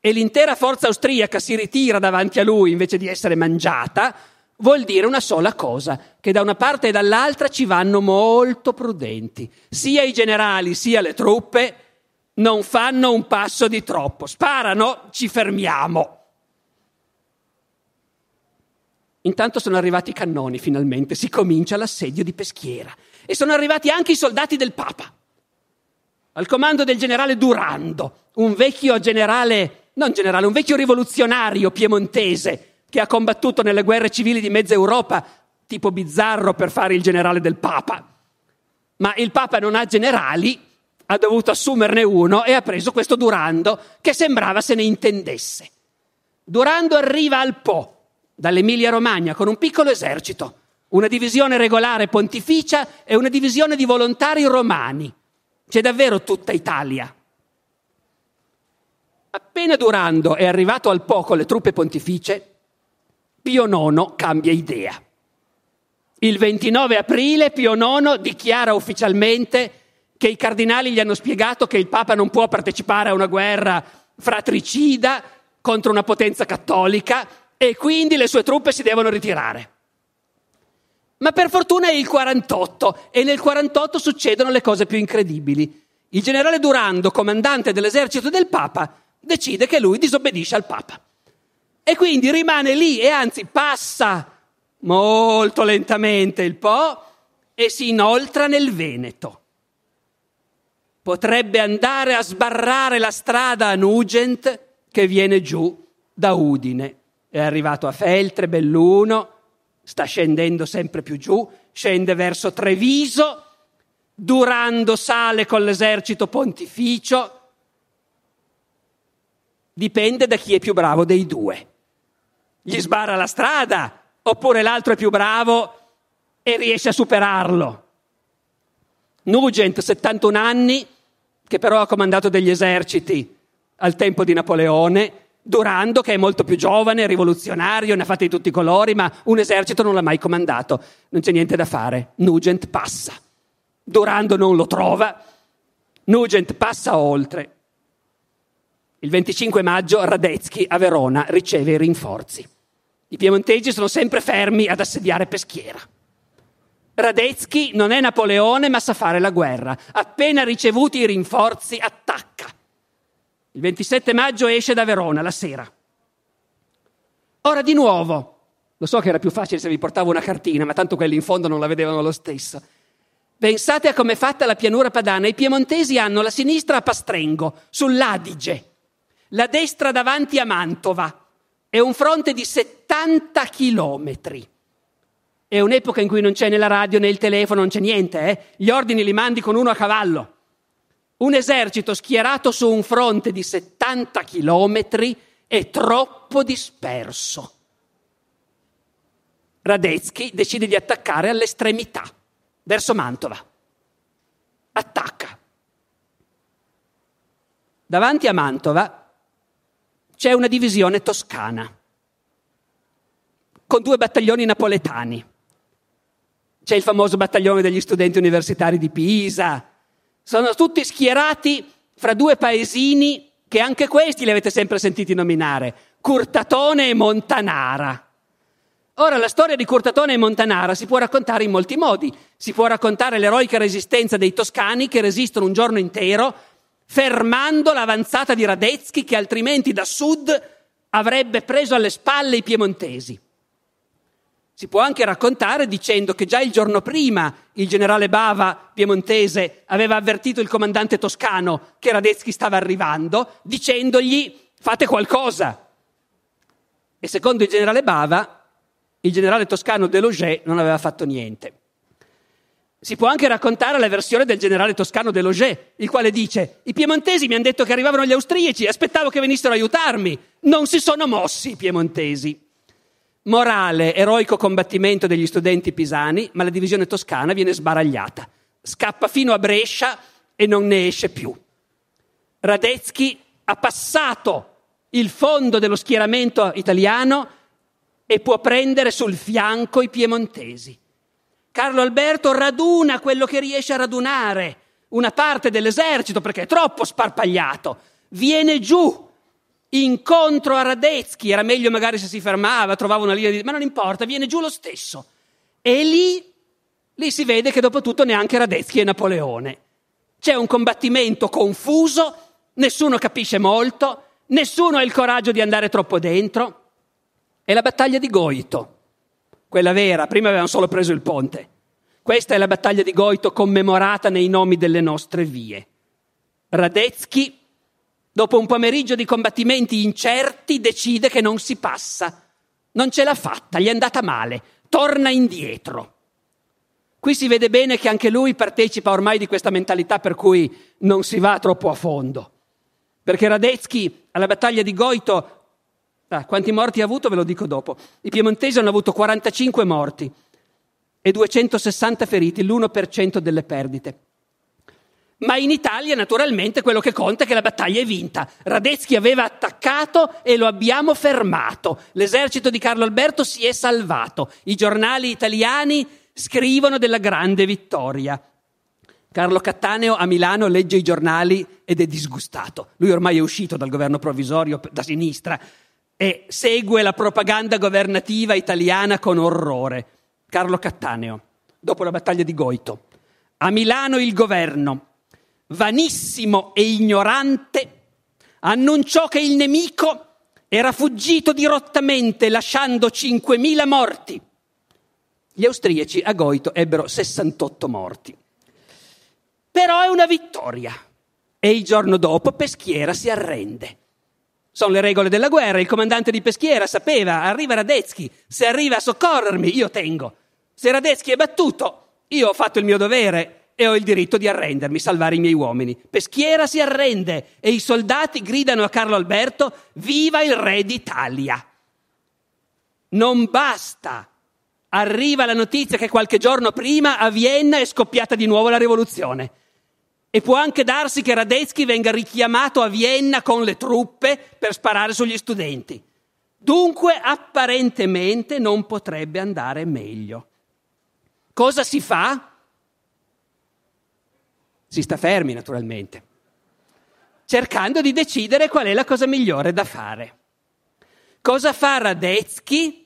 e l'intera forza austriaca si ritira davanti a lui invece di essere mangiata, vuol dire una sola cosa, che da una parte e dall'altra ci vanno molto prudenti. Sia i generali sia le truppe non fanno un passo di troppo. Sparano, ci fermiamo. Intanto sono arrivati i cannoni, finalmente si comincia l'assedio di Peschiera. E sono arrivati anche i soldati del Papa, al comando del generale Durando, un vecchio generale, non generale, un vecchio rivoluzionario piemontese che ha combattuto nelle guerre civili di mezza Europa, tipo bizzarro per fare il generale del Papa. Ma il Papa non ha generali, ha dovuto assumerne uno e ha preso questo Durando che sembrava se ne intendesse. Durando arriva al Po, dall'Emilia Romagna, con un piccolo esercito una divisione regolare pontificia e una divisione di volontari romani. C'è davvero tutta Italia. Appena Durando è arrivato al Po con le truppe pontificie, Pio IX cambia idea. Il 29 aprile Pio IX dichiara ufficialmente che i cardinali gli hanno spiegato che il Papa non può partecipare a una guerra fratricida contro una potenza cattolica e quindi le sue truppe si devono ritirare. Ma per fortuna è il 48 e nel 48 succedono le cose più incredibili. Il generale Durando, comandante dell'esercito del Papa, decide che lui disobbedisce al Papa. E quindi rimane lì e anzi passa molto lentamente il Po e si inoltra nel Veneto. Potrebbe andare a sbarrare la strada a Nugent che viene giù da Udine. È arrivato a Feltre, Belluno, sta scendendo sempre più giù, scende verso Treviso, Durando sale con l'esercito pontificio, dipende da chi è più bravo dei due. Gli sbarra la strada, oppure l'altro è più bravo e riesce a superarlo. Nugent, 71 anni, che però ha comandato degli eserciti al tempo di Napoleone, Durando, che è molto più giovane, rivoluzionario, ne ha fatti di tutti i colori, ma un esercito non l'ha mai comandato. Non c'è niente da fare. Nugent passa. Durando non lo trova. Nugent passa oltre. Il 25 maggio Radetzky a Verona riceve i rinforzi. I piemontesi sono sempre fermi ad assediare Peschiera. Radetzky non è Napoleone, ma sa fare la guerra. Appena ricevuti i rinforzi, attacca. Il 27 maggio esce da Verona la sera. Ora di nuovo, lo so che era più facile se vi portavo una cartina, ma tanto quelli in fondo non la vedevano lo stesso. Pensate a come è fatta la pianura padana. I piemontesi hanno la sinistra a Pastrengo, sull'Adige, la destra davanti a Mantova. È un fronte di 70 chilometri. È un'epoca in cui non c'è né la radio né il telefono, non c'è niente, eh? Gli ordini li mandi con uno a cavallo un esercito schierato su un fronte di 70 chilometri è troppo disperso. Radetzky decide di attaccare all'estremità, verso Mantova. Attacca. Davanti a Mantova c'è una divisione toscana, con due battaglioni napoletani. C'è il famoso battaglione degli studenti universitari di Pisa. Sono tutti schierati fra due paesini che anche questi li avete sempre sentiti nominare, Curtatone e Montanara. Ora, la storia di Curtatone e Montanara si può raccontare in molti modi. Si può raccontare l'eroica resistenza dei toscani che resistono un giorno intero, fermando l'avanzata di Radetzky che altrimenti da sud avrebbe preso alle spalle i piemontesi. Si può anche raccontare dicendo che già il giorno prima il generale Bava, piemontese, aveva avvertito il comandante toscano che Radetzky stava arrivando, dicendogli fate qualcosa. E secondo il generale Bava, il generale toscano Deloget non aveva fatto niente. Si può anche raccontare la versione del generale toscano Deloget, il quale dice: I piemontesi mi hanno detto che arrivavano gli austriaci, aspettavo che venissero a aiutarmi. Non si sono mossi i piemontesi. Morale, eroico combattimento degli studenti pisani, ma la divisione toscana viene sbaragliata. Scappa fino a Brescia e non ne esce più. Radetzky ha passato il fondo dello schieramento italiano e può prendere sul fianco i piemontesi. Carlo Alberto raduna quello che riesce a radunare, una parte dell'esercito perché è troppo sparpagliato, viene giù incontro a Radetzky, era meglio magari se si fermava, trovava una linea di... ma non importa, viene giù lo stesso. E lì, lì si vede che dopo tutto neanche Radetzky è Napoleone. C'è un combattimento confuso, nessuno capisce molto, nessuno ha il coraggio di andare troppo dentro. È la battaglia di Goito, quella vera, prima avevano solo preso il ponte. Questa è la battaglia di Goito commemorata nei nomi delle nostre vie. Radetzky, dopo un pomeriggio di combattimenti incerti, decide che non si passa. Non ce l'ha fatta, gli è andata male, torna indietro. Qui si vede bene che anche lui partecipa ormai di questa mentalità per cui non si va troppo a fondo. Perché Radetzky alla battaglia di Goito Ah, quanti morti ha avuto ve lo dico dopo. I piemontesi hanno avuto 45 morti e 260 feriti, l'1% delle perdite. Ma in Italia, naturalmente, quello che conta è che la battaglia è vinta. Radetzky aveva attaccato e lo abbiamo fermato. L'esercito di Carlo Alberto si è salvato. I giornali italiani scrivono della grande vittoria. Carlo Cattaneo a Milano legge i giornali ed è disgustato. Lui ormai è uscito dal governo provvisorio da sinistra, e segue la propaganda governativa italiana con orrore. Carlo Cattaneo, dopo la battaglia di Goito. A Milano il governo, vanissimo e ignorante, annunciò che il nemico era fuggito dirottamente lasciando 5.000 morti. Gli austriaci a Goito ebbero 68 morti. Però è una vittoria. E il giorno dopo Peschiera si arrende. Sono le regole della guerra. Il comandante di Peschiera sapeva, arriva Radetzky, se arriva a soccorrermi, io tengo. Se Radetzky è battuto, io ho fatto il mio dovere e ho il diritto di arrendermi, salvare i miei uomini. Peschiera si arrende e i soldati gridano a Carlo Alberto, viva il re d'Italia. Non basta. Arriva la notizia che qualche giorno prima a Vienna è scoppiata di nuovo la rivoluzione. E può anche darsi che Radetzky venga richiamato a Vienna con le truppe per sparare sugli studenti. Dunque, apparentemente non potrebbe andare meglio. Cosa si fa? Si sta fermi, naturalmente, cercando di decidere qual è la cosa migliore da fare. Cosa fa Radetzky?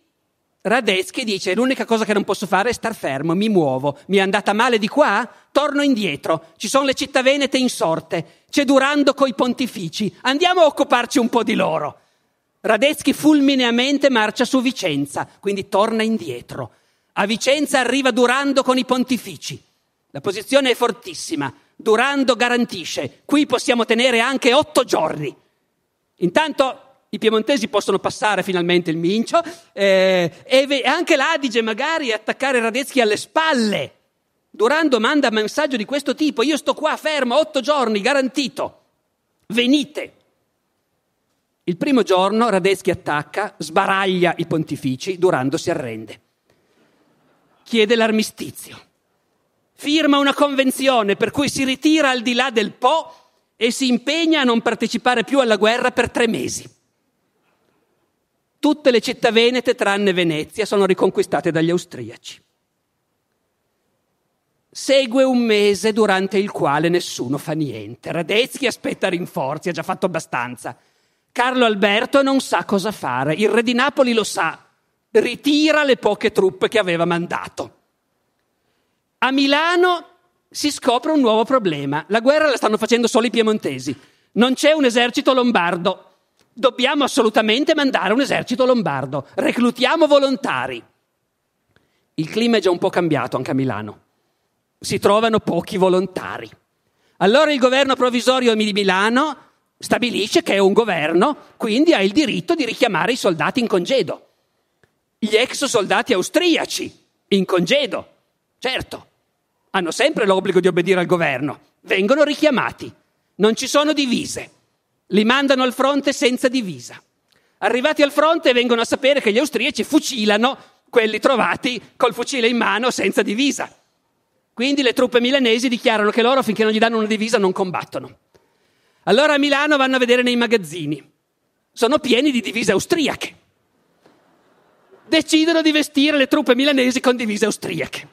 Radetzky dice l'unica cosa che non posso fare è star fermo, mi muovo, mi è andata male di qua, torno indietro, ci sono le città venete insorte, c'è Durando coi pontifici, andiamo a occuparci un po' di loro. Radetzky fulmineamente marcia su Vicenza, quindi torna indietro. A Vicenza arriva Durando con i pontifici. La posizione è fortissima. Durando garantisce, qui possiamo tenere anche otto giorni. Intanto i piemontesi possono passare finalmente il Mincio eh, e anche l'Adige magari attaccare Radetzky alle spalle. Durando manda messaggio di questo tipo, io sto qua fermo otto giorni, garantito, venite. Il primo giorno Radetzky attacca, sbaraglia i pontifici, Durando si arrende. Chiede l'armistizio. Firma una convenzione per cui si ritira al di là del Po e si impegna a non partecipare più alla guerra per tre mesi. Tutte le città venete, tranne Venezia, sono riconquistate dagli austriaci. Segue un mese durante il quale nessuno fa niente. Radetzky aspetta rinforzi, ha già fatto abbastanza. Carlo Alberto non sa cosa fare. Il re di Napoli lo sa. Ritira le poche truppe che aveva mandato. A Milano si scopre un nuovo problema. La guerra la stanno facendo solo i piemontesi. Non c'è un esercito lombardo. Dobbiamo assolutamente mandare un esercito lombardo. Reclutiamo volontari. Il clima è già un po' cambiato anche a Milano si trovano pochi volontari. Allora il governo provvisorio di Milano stabilisce che è un governo, quindi ha il diritto di richiamare i soldati in congedo. Gli ex soldati austriaci in congedo, certo, hanno sempre l'obbligo di obbedire al governo, vengono richiamati, non ci sono divise, li mandano al fronte senza divisa. Arrivati al fronte vengono a sapere che gli austriaci fucilano quelli trovati col fucile in mano senza divisa. Quindi le truppe milanesi dichiarano che loro finché non gli danno una divisa non combattono. Allora a Milano vanno a vedere nei magazzini. Sono pieni di divise austriache. Decidono di vestire le truppe milanesi con divise austriache.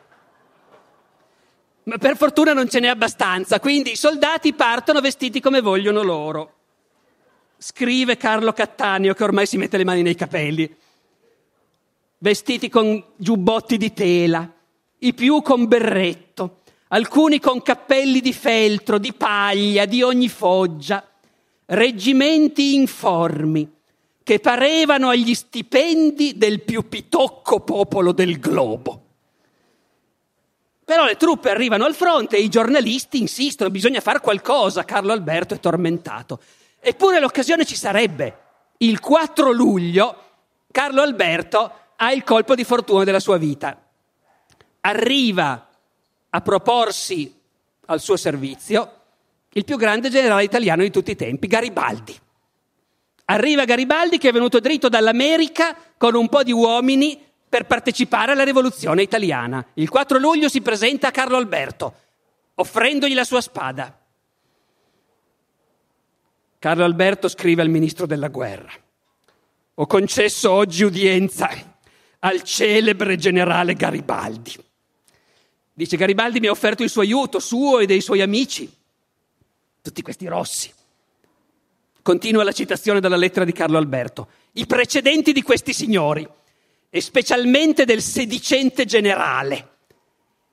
Ma per fortuna non ce n'è abbastanza, quindi i soldati partono vestiti come vogliono loro. Scrive Carlo Cattaneo, che ormai si mette le mani nei capelli. Vestiti con giubbotti di tela, i più con berretto, alcuni con cappelli di feltro, di paglia, di ogni foggia, reggimenti informi che parevano agli stipendi del più pitocco popolo del globo. Però le truppe arrivano al fronte e i giornalisti insistono, bisogna fare qualcosa, Carlo Alberto è tormentato. Eppure l'occasione ci sarebbe. Il 4 luglio Carlo Alberto ha il colpo di fortuna della sua vita arriva a proporsi al suo servizio il più grande generale italiano di tutti i tempi, Garibaldi. Arriva Garibaldi che è venuto dritto dall'America con un po' di uomini per partecipare alla rivoluzione italiana. Il 4 luglio si presenta a Carlo Alberto, offrendogli la sua spada. Carlo Alberto scrive al ministro della guerra, ho concesso oggi udienza al celebre generale Garibaldi Dice Garibaldi mi ha offerto il suo aiuto, suo e dei suoi amici, tutti questi rossi. Continua la citazione dalla lettera di Carlo Alberto. I precedenti di questi signori, e specialmente del sedicente generale,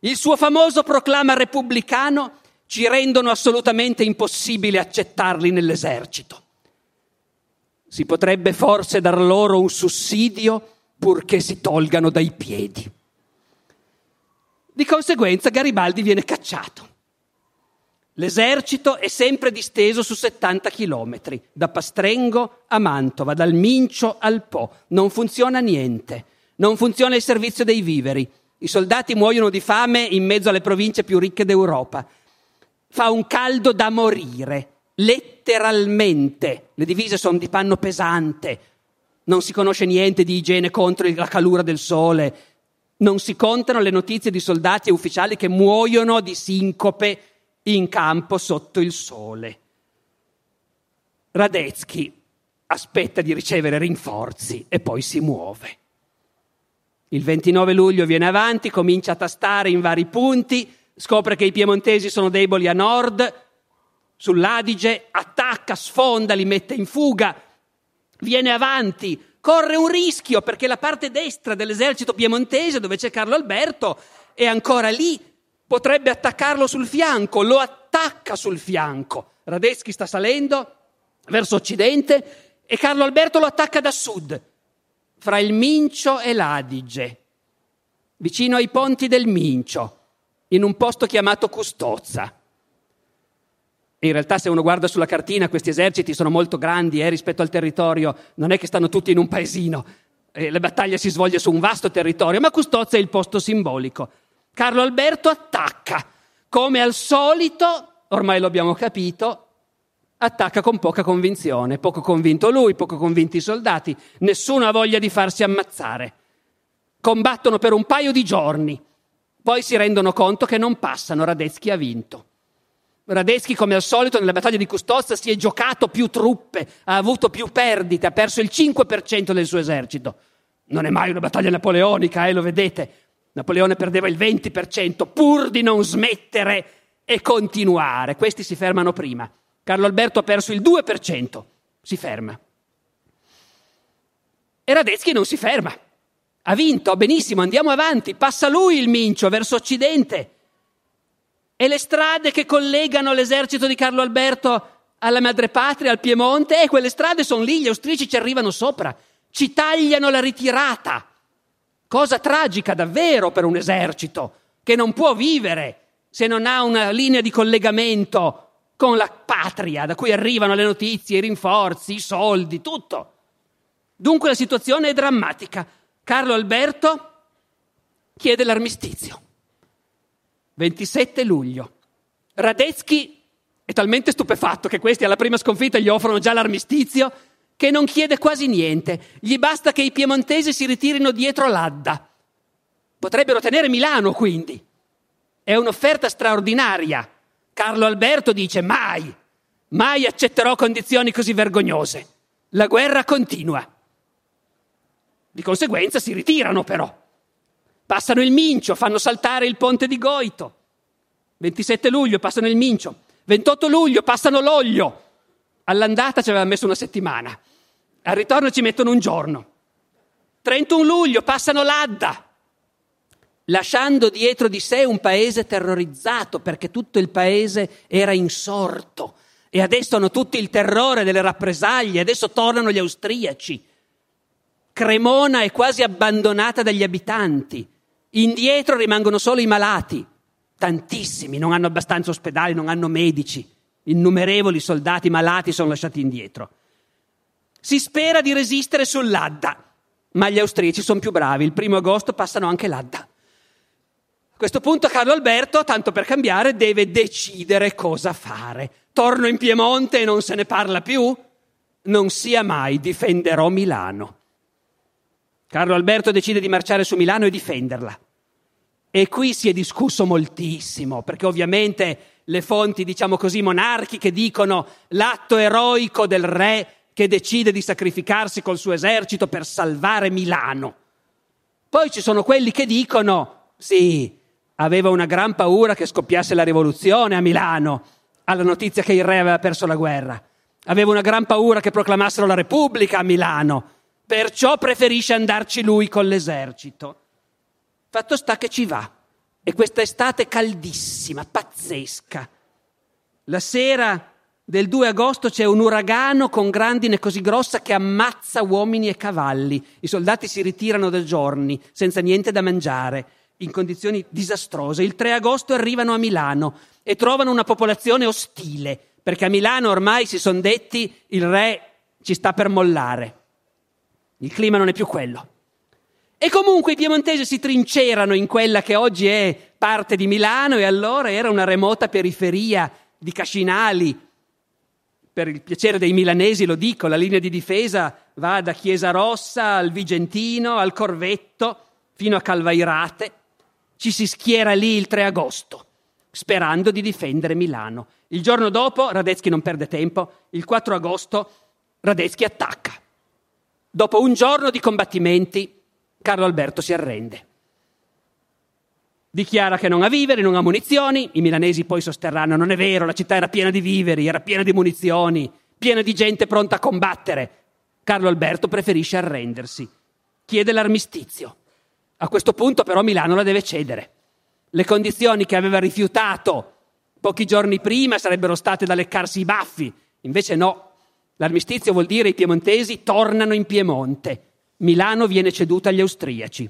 il suo famoso proclama repubblicano ci rendono assolutamente impossibile accettarli nell'esercito. Si potrebbe forse dar loro un sussidio purché si tolgano dai piedi. Di conseguenza Garibaldi viene cacciato. L'esercito è sempre disteso su 70 chilometri, da Pastrengo a Mantova, dal Mincio al Po. Non funziona niente, non funziona il servizio dei viveri. I soldati muoiono di fame in mezzo alle province più ricche d'Europa. Fa un caldo da morire, letteralmente. Le divise sono di panno pesante, non si conosce niente di igiene contro la calura del sole, non si contano le notizie di soldati e ufficiali che muoiono di sincope in campo sotto il sole. Radetzky aspetta di ricevere rinforzi e poi si muove. Il 29 luglio viene avanti, comincia a tastare in vari punti, scopre che i piemontesi sono deboli a nord, sull'Adige, attacca, sfonda, li mette in fuga, viene avanti, corre un rischio perché la parte destra dell'esercito piemontese, dove c'è Carlo Alberto, è ancora lì, potrebbe attaccarlo sul fianco, lo attacca sul fianco. Radeschi sta salendo verso occidente e Carlo Alberto lo attacca da sud, fra il Mincio e l'Adige, vicino ai ponti del Mincio, in un posto chiamato Custozza. In realtà se uno guarda sulla cartina questi eserciti sono molto grandi eh, rispetto al territorio, non è che stanno tutti in un paesino, eh, la battaglia si svolge su un vasto territorio, ma Custozza è il posto simbolico. Carlo Alberto attacca, come al solito, ormai lo abbiamo capito, attacca con poca convinzione, poco convinto lui, poco convinti i soldati, nessuno ha voglia di farsi ammazzare. Combattono per un paio di giorni, poi si rendono conto che non passano, Radetzky ha vinto. Radeschi, come al solito, nella battaglia di Custozza si è giocato più truppe, ha avuto più perdite, ha perso il 5% del suo esercito. Non è mai una battaglia napoleonica, eh, lo vedete. Napoleone perdeva il 20% pur di non smettere e continuare. Questi si fermano prima. Carlo Alberto ha perso il 2%, si ferma. E Radetzky non si ferma. Ha vinto, benissimo, andiamo avanti, passa lui il mincio verso occidente. E le strade che collegano l'esercito di Carlo Alberto alla madrepatria, al Piemonte, e quelle strade sono lì, gli austriaci ci arrivano sopra, ci tagliano la ritirata. Cosa tragica davvero per un esercito che non può vivere se non ha una linea di collegamento con la patria da cui arrivano le notizie, i rinforzi, i soldi, tutto. Dunque la situazione è drammatica. Carlo Alberto chiede l'armistizio. 27 luglio. Radetzky è talmente stupefatto che questi alla prima sconfitta gli offrono già l'armistizio che non chiede quasi niente. Gli basta che i piemontesi si ritirino dietro l'Adda. Potrebbero tenere Milano, quindi. È un'offerta straordinaria. Carlo Alberto dice mai, mai accetterò condizioni così vergognose. La guerra continua. Di conseguenza si ritirano però. Passano il Mincio, fanno saltare il ponte di Goito. 27 luglio passano il Mincio. 28 luglio passano l'Oglio. All'andata ci aveva messo una settimana. Al ritorno ci mettono un giorno. 31 luglio passano l'Adda, lasciando dietro di sé un paese terrorizzato perché tutto il paese era insorto e adesso hanno tutti il terrore delle rappresaglie, adesso tornano gli austriaci. Cremona è quasi abbandonata dagli abitanti. Indietro rimangono solo i malati. Tantissimi, non hanno abbastanza ospedali, non hanno medici. Innumerevoli soldati malati sono lasciati indietro. Si spera di resistere sull'Adda, ma gli austriaci sono più bravi. Il primo agosto passano anche l'Adda. A questo punto Carlo Alberto, tanto per cambiare, deve decidere cosa fare. Torno in Piemonte e non se ne parla più? Non sia mai, difenderò Milano. Carlo Alberto decide di marciare su Milano e difenderla. E qui si è discusso moltissimo, perché ovviamente le fonti, diciamo così, monarchiche dicono l'atto eroico del re che decide di sacrificarsi col suo esercito per salvare Milano. Poi ci sono quelli che dicono sì, aveva una gran paura che scoppiasse la rivoluzione a Milano, alla notizia che il re aveva perso la guerra. Aveva una gran paura che proclamassero la Repubblica a Milano perciò preferisce andarci lui con l'esercito. Fatto sta che ci va. E questa estate caldissima, pazzesca. La sera del 2 agosto c'è un uragano con grandine così grossa che ammazza uomini e cavalli. I soldati si ritirano da giorni, senza niente da mangiare, in condizioni disastrose. Il 3 agosto arrivano a Milano e trovano una popolazione ostile, perché a Milano ormai si sono detti il re ci sta per mollare. Il clima non è più quello. E comunque i piemontesi si trincerano in quella che oggi è parte di Milano e allora era una remota periferia di Cascinali. Per il piacere dei milanesi lo dico, la linea di difesa va da Chiesa Rossa al Vigentino, al Corvetto, fino a Calvairate. Ci si schiera lì il 3 agosto, sperando di difendere Milano. Il giorno dopo Radetzky non perde tempo, il 4 agosto Radetzky attacca. Dopo un giorno di combattimenti, Carlo Alberto si arrende. Dichiara che non ha viveri, non ha munizioni, i milanesi poi sosterranno non è vero, la città era piena di viveri, era piena di munizioni, piena di gente pronta a combattere. Carlo Alberto preferisce arrendersi, chiede l'armistizio. A questo punto però Milano la deve cedere. Le condizioni che aveva rifiutato pochi giorni prima sarebbero state da leccarsi i baffi, invece no, L'armistizio vuol dire i piemontesi tornano in Piemonte. Milano viene ceduta agli austriaci.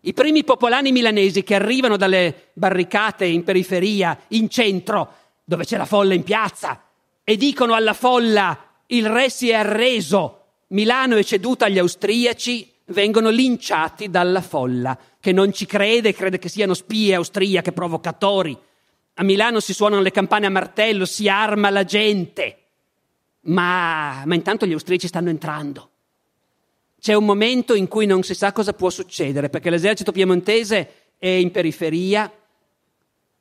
I primi popolani milanesi che arrivano dalle barricate in periferia, in centro, dove c'è la folla in piazza, e dicono alla folla il re si è arreso, Milano è ceduta agli austriaci, vengono linciati dalla folla, che non ci crede, crede che siano spie austriache, provocatori. A Milano si suonano le campane a martello, si arma la gente ma, ma intanto gli austriaci stanno entrando. C'è un momento in cui non si sa cosa può succedere, perché l'esercito piemontese è in periferia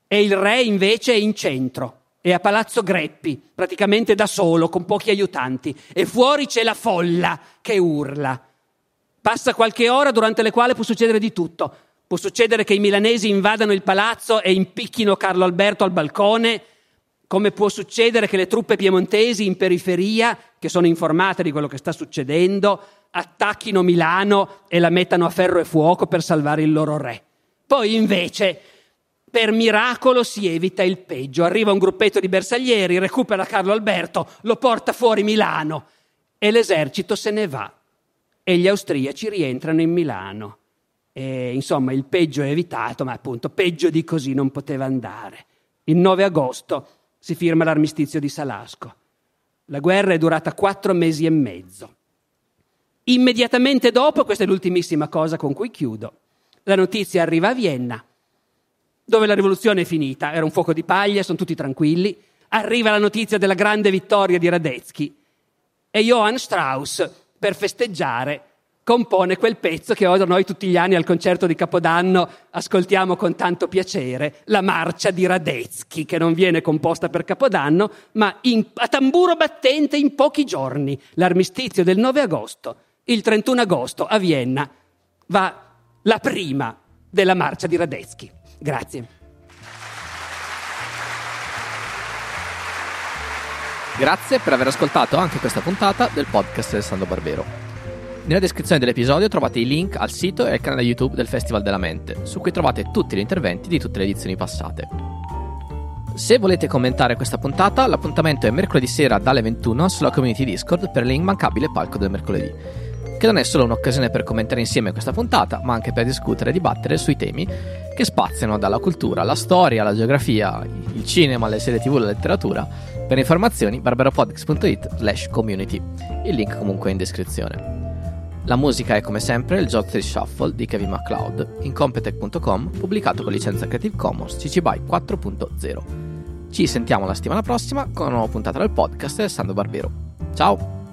e il re invece è in centro, è a Palazzo Greppi, praticamente da solo, con pochi aiutanti, e fuori c'è la folla che urla. Passa qualche ora durante le quali può succedere di tutto. può succedere che i milanesi invadano il palazzo e impicchino Carlo Alberto al balcone, come può succedere che le truppe piemontesi in periferia, che sono informate di quello che sta succedendo, attacchino Milano e la mettano a ferro e fuoco per salvare il loro re. Poi invece, per miracolo, si evita il peggio. Arriva un gruppetto di bersaglieri, recupera Carlo Alberto, lo porta fuori Milano e l'esercito se ne va e gli austriaci rientrano in Milano. E, insomma, il peggio è evitato, ma appunto peggio di così non poteva andare. Il 9 agosto si firma l'armistizio di Salasco. La guerra è durata quattro mesi e mezzo. Immediatamente dopo, questa è l'ultimissima cosa con cui chiudo, la notizia arriva a Vienna, dove la rivoluzione è finita, era un fuoco di paglia, sono tutti tranquilli, arriva la notizia della grande vittoria di Radetzky e Johann Strauss, per festeggiare, compone quel pezzo che ora noi tutti gli anni al concerto di Capodanno ascoltiamo con tanto piacere, la marcia di Radetzky, che non viene composta per Capodanno, ma in, a tamburo battente in pochi giorni, l'armistizio del 9 agosto, il 31 agosto a Vienna, va la prima della marcia di Radetzky. Grazie. Grazie per aver ascoltato anche questa puntata del podcast Alessandro Barbero. Nella descrizione dell'episodio trovate i link al sito e al canale YouTube del Festival della Mente, su cui trovate tutti gli interventi di tutte le edizioni passate. Se volete commentare questa puntata, l'appuntamento è mercoledì sera dalle 21 sulla community Discord per l'immancabile palco del mercoledì, che non è solo un'occasione per commentare insieme questa puntata, ma anche per discutere e dibattere sui temi che spaziano dalla cultura alla storia, alla geografia, il cinema, le serie tv, la letteratura. Per informazioni barberopodcast.it slash community. Il link comunque è in descrizione. La musica è come sempre il Jotri Shuffle di Kevin MacLeod in Competech.com pubblicato con licenza Creative Commons CC BY 4.0. Ci sentiamo la settimana prossima con una nuova puntata del podcast di Alessandro Barbero. Ciao!